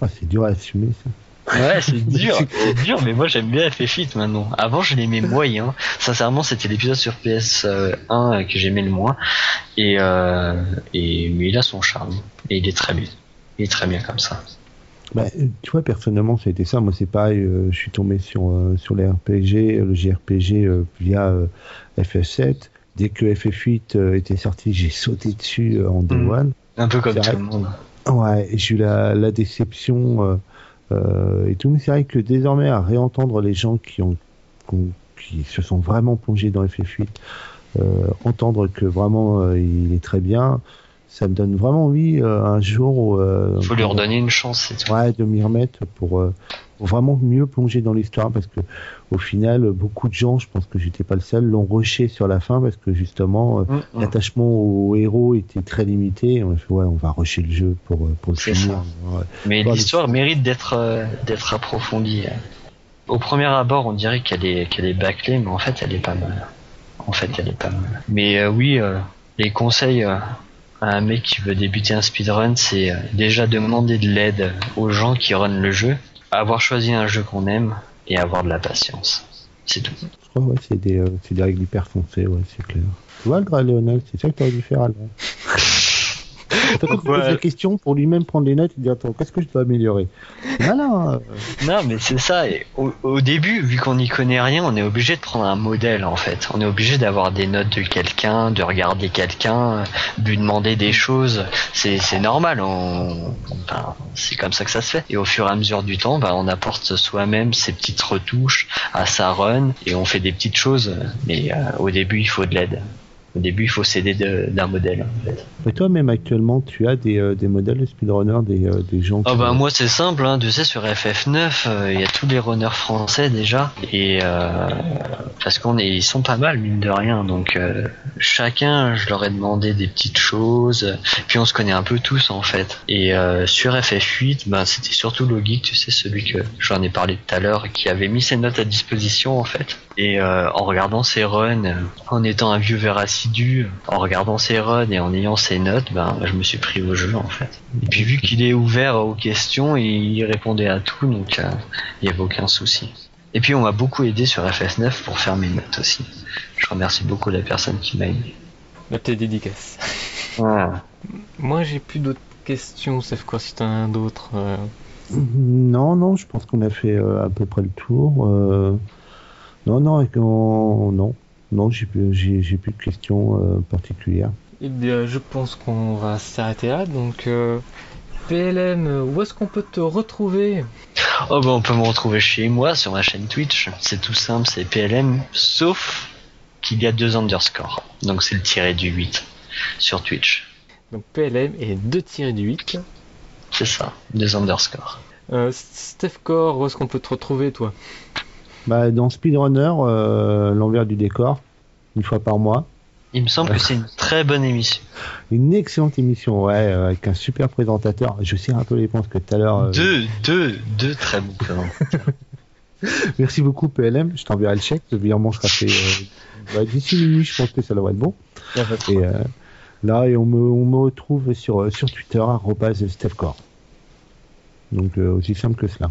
S2: Ah, c'est dur à assumer ça.
S3: Ouais, c'est dur, c'est dur, mais moi j'aime bien FF8 maintenant. Avant, je l'aimais moyen. Sincèrement, c'était l'épisode sur PS1 que j'aimais le moins. Et, euh, et mais il a son charme. Et il est très bien. Il est très bien comme ça.
S2: Bah, euh, tu vois, personnellement, ça a été ça. Moi, c'est pareil. euh, je suis tombé sur, euh, sur les RPG, euh, le JRPG euh, via euh, FF7. Dès que FF8 euh, était sorti, j'ai sauté dessus euh, en day
S3: Mhm.
S2: one.
S3: Un peu comme tout le monde.
S2: Ouais, j'ai eu la, la déception euh, euh, et tout. Mais c'est vrai que désormais, à réentendre les gens qui, ont, qui, ont- qui se sont vraiment plongés dans FF8, euh, entendre que vraiment euh, il est très bien, ça me donne vraiment envie euh, un jour. Euh,
S3: Faut lui redonner une chance.
S2: Ouais, de m'y remettre pour, euh, vraiment mieux plonger dans l'histoire parce que au final, beaucoup de gens, je pense que j'étais pas le seul, l'ont rushé sur la fin parce que justement euh,
S3: Mm, mm.
S2: l'attachement au héros était très limité. On a fait ouais, on va rusher le jeu pour euh, pour le finir. Ouais.
S3: Mais l'histoire mérite d'être euh, d'être approfondie. Au premier abord, on dirait qu'elle est qu'elle est bâclée, mais en fait, elle est pas mal. En fait, elle est pas mal. Mais euh, oui, euh, les conseils à un mec qui veut débuter un speedrun, c'est déjà demander de l'aide aux gens qui runnent le jeu, avoir choisi un jeu qu'on aime et avoir de la patience. C'est tout.
S2: Je crois ouais, c'est des euh, c'est des règles hyper foncées, ouais, c'est clair. Tu vois le gras Léonel, c'est ça que t'aurais dû faire Alain. T'as pas posé
S3: Ouais.
S2: la question pour lui-même prendre les notes et dire attends qu'est-ce que je dois améliorer? Malin. euh,
S3: Non, mais c'est ça. Et au, au début, vu qu'on n'y connaît rien, on est obligé de prendre un modèle en fait. On est obligé d'avoir des notes de quelqu'un, de regarder quelqu'un, euh, lui demander des choses. C'est c'est normal. On, c'est comme ça que ça se fait. Et au fur et à mesure du temps, bah, on apporte soi-même ses petites retouches à sa run et on fait des petites choses. Mais euh, au début, il faut de l'aide. Au début, il faut s'aider de- d'un modèle. En fait.
S2: Et toi même actuellement, tu as des, euh, des modèles de speedrunner, des, euh, des gens.
S3: Oh
S2: qui-
S3: bah moi c'est simple, hein, tu sais sur FF9 euh, il y a tous les runners français déjà et euh, parce qu'on est ils sont pas mal mine de rien donc euh, chacun je leur ai demandé des petites choses puis on se connaît un peu tous en fait et euh, sur FF8 bah c'était surtout Logic tu sais celui que j'en ai parlé tout à l'heure qui avait mis ses notes à disposition en fait et euh, en regardant ses runs euh, en étant un viewer assidu en regardant ses runs et en ayant ses notes ben je me suis pris au jeu en fait et puis vu qu'il est ouvert aux questions, il répondait à tout, donc euh, il n'y avait aucun souci. Et puis on m'a beaucoup aidé sur FF9 pour faire mes notes aussi. Je remercie beaucoup la personne qui m'a aidé.
S1: Tes dédicaces.
S3: Voilà.
S1: Moi, j'ai plus d'autres questions, sauf quoi si t'en as d'autres. euh.
S2: Non, non, je pense qu'on a fait euh, à peu près le tour. Non, non, non, non, j'ai plus, j'ai, j'ai plus de questions euh, particulières.
S1: Eh bien, je pense qu'on va s'arrêter là. Donc, euh, PLM, où est-ce qu'on peut te retrouver?
S3: Oh bah on peut me retrouver chez moi sur ma chaîne Twitch. C'est tout simple, c'est PLM, sauf qu'il y a deux underscores. Donc c'est le tiré du 8 sur Twitch.
S1: Donc, PLM et 2 tirés du 8.
S3: C'est ça, deux underscores.
S1: Euh, Steph Core, où est-ce qu'on peut te retrouver, toi?
S2: Bah, dans Speedrunner, euh, l'envers du décor, une fois par mois.
S3: Il me semble que c'est une très bonne émission.
S2: Une excellente émission, ouais, euh, avec un super présentateur. Je sais un peu les points que tout à l'heure. euh,
S3: Deux, deux, deux très bons présentateurs.
S2: Merci beaucoup PLM, je t'enverrai le chèque. Le virement sera fait euh, bah, d'ici minuit, je pense que ça devrait être bon. Et euh, là, et on me, on me retrouve sur, sur Twitter, arrobase StephCore. Donc euh, aussi simple que cela.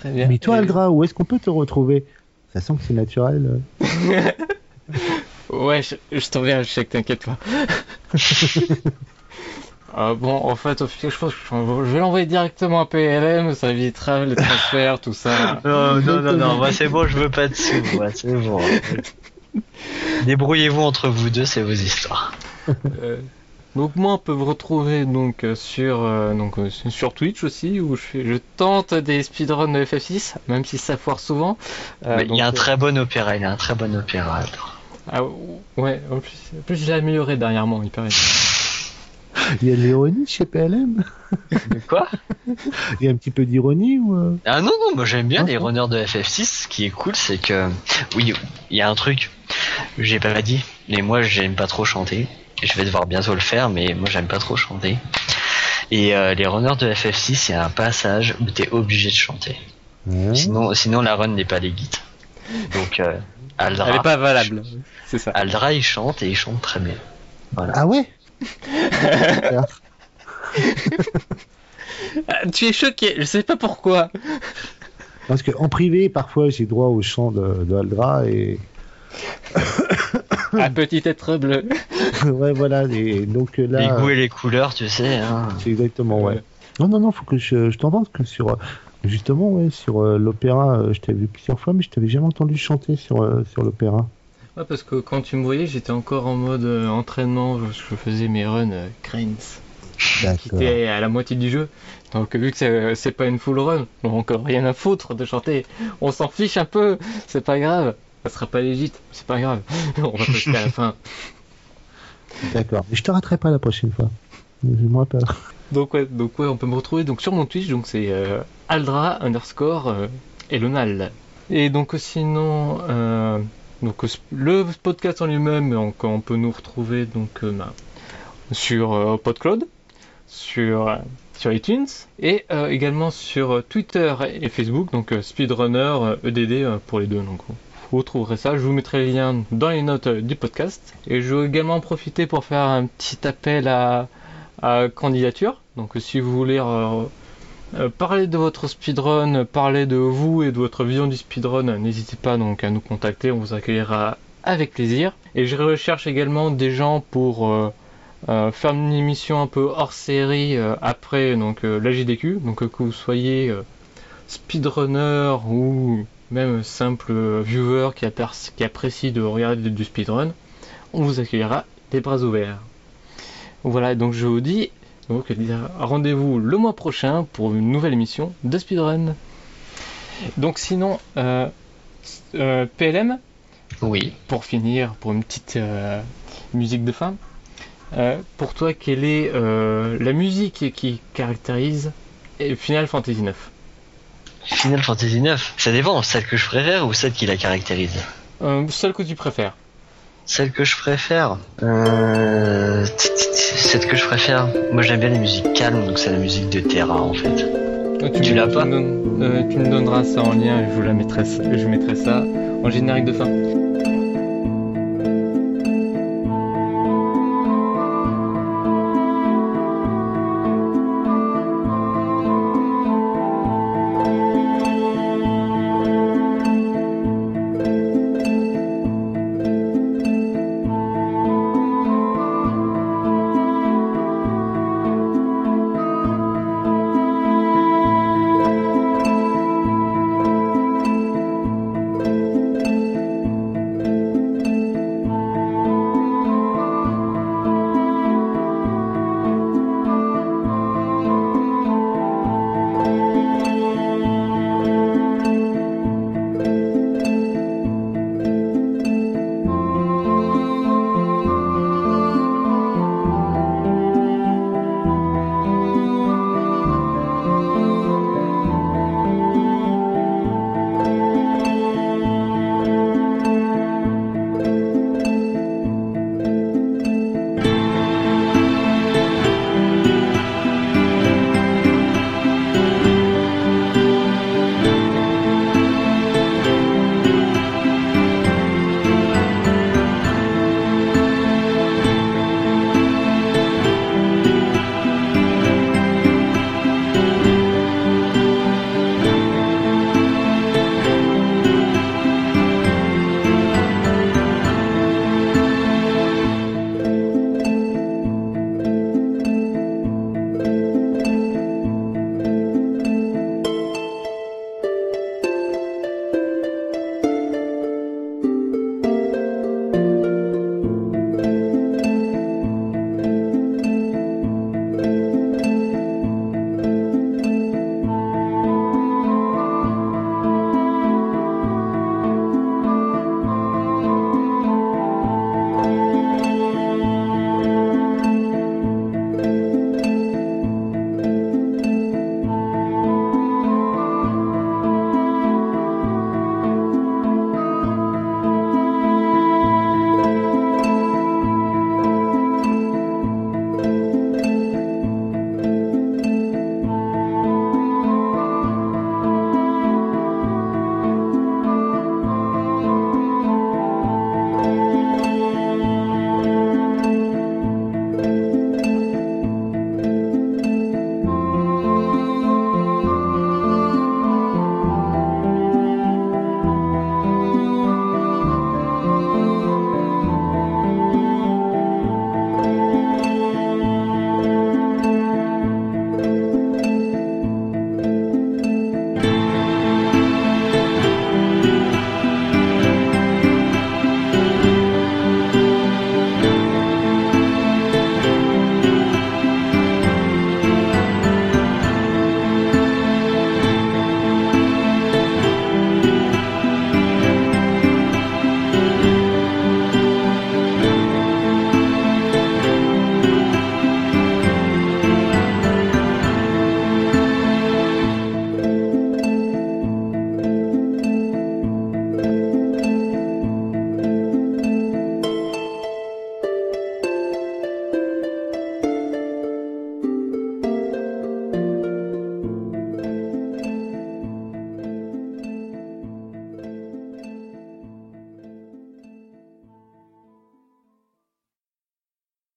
S1: Très bien.
S2: Mais toi, Aldra, où est-ce qu'on peut te retrouver? Ça sent que c'est naturel. euh.
S1: Ouais, je, je t'enverrai le chèque, t'inquiète pas. Ah bon, en fait, au final, je pense que je vais l'envoyer directement à PLM, ça évitera les transferts, tout ça.
S3: Non, non, non, non, moi c'est bon, je veux pas de sous, moi, c'est bon. Débrouillez-vous entre vous deux, c'est vos histoires.
S1: Euh, Donc moi on peut vous retrouver donc euh, sur euh, donc euh, sur Twitch aussi où je, fais, je tente des speedruns de FF6 même si ça foire souvent. Euh,
S3: Mais il y a un très bon opéra, il y a un très bon opéra.
S1: ah, ouais en plus, en plus je l'ai amélioré dernièrement il paraît.
S2: Il y a de l'ironie chez PLM
S3: De quoi?
S2: Il y a un petit peu d'ironie ou euh?
S3: Ah non, non, moi j'aime bien
S2: Ah,
S3: les runners de FF6. Ce qui est cool, c'est que, oui, il y a un truc, j'ai pas dit, mais moi j'aime pas trop chanter. Je vais devoir bientôt le faire, mais moi j'aime pas trop chanter. Et euh, les runners de FF6, il y a un passage où t'es obligé de chanter.
S2: Ouais.
S3: Sinon, sinon la run n'est pas légite. Donc, euh, Aldra,
S1: Elle est pas valable. C'est ça.
S3: Aldra il chante et il chante très bien. Voilà.
S2: Ah ouais
S1: tu es choqué, je sais pas pourquoi.
S2: Parce que en privé, parfois, j'ai droit au chant de, de Aldra et
S1: Un petit être bleu.
S2: ouais, voilà. Et donc euh,
S3: les
S2: là,
S3: goûts et les couleurs, tu sais. Hein.
S2: c'est exactement ouais.
S1: Ouais.
S2: Non, non, non, faut que je, je t'entende que sur euh, justement ouais sur euh, l'opéra, euh, je t'avais vu plusieurs fois, mais je t'avais jamais entendu chanter sur euh, sur l'opéra.
S1: Ouais, parce que quand tu me voyais, j'étais encore en mode euh, entraînement, je, je faisais mes runs euh, Cranes, qui étaient à la moitié du jeu. Donc vu que c'est c'est pas une full run, donc rien à foutre de chanter. On s'en fiche un peu, c'est pas grave. Ça sera pas légit, c'est pas grave. On va passer à la fin.
S2: D'accord. Mais je te raterai pas la prochaine fois. Je me rappelle.
S1: Donc ouais, donc ouais, on peut me retrouver donc sur mon Twitch, donc c'est euh, Aldra underscore euh, Elonal. Et donc euh, sinon, euh, donc euh, le podcast en lui-même, donc on peut nous retrouver donc bah, sur PodCloud, sur sur iTunes et également sur Twitter et Facebook, donc Speedrunner EDD euh, pour les deux. Donc vous retrouverez ça. Je vous mettrai les liens dans les notes euh, du podcast. Et je veux également en profiter pour faire un petit appel à candidature. Donc si vous voulez euh, euh, parler de votre speedrun, parler de vous et de votre vision du speedrun, n'hésitez pas donc à nous contacter, on vous accueillera avec plaisir. Et je recherche également des gens pour faire une émission un peu hors série après donc la JDQ, donc que vous soyez speedrunner ou même simple viewer qui, apprécie de regarder du- du speedrun, on vous accueillera les bras ouverts. Voilà, donc je vous dis donc rendez-vous le mois prochain pour une nouvelle émission de Speedrun. Donc sinon, euh, euh, PLM,
S3: Oui.
S1: pour finir, pour une petite euh, musique de fin, euh, pour toi, quelle est euh, la musique qui caractérise Final Fantasy IX
S3: Final Fantasy 9, ça dépend, celle que je préfère ou celle qui la caractérise
S1: euh, Celle que tu préfères.
S3: Celle que je préfère euh... Celle que je préfère Moi j'aime bien les musiques calmes, donc c'est la musique de Terra en fait.
S1: Euh,
S3: Tu l'as pas
S1: me donnes- euh, Tu me donneras ça en lien et je vous la mettrai, je mettrai ça en générique de fin.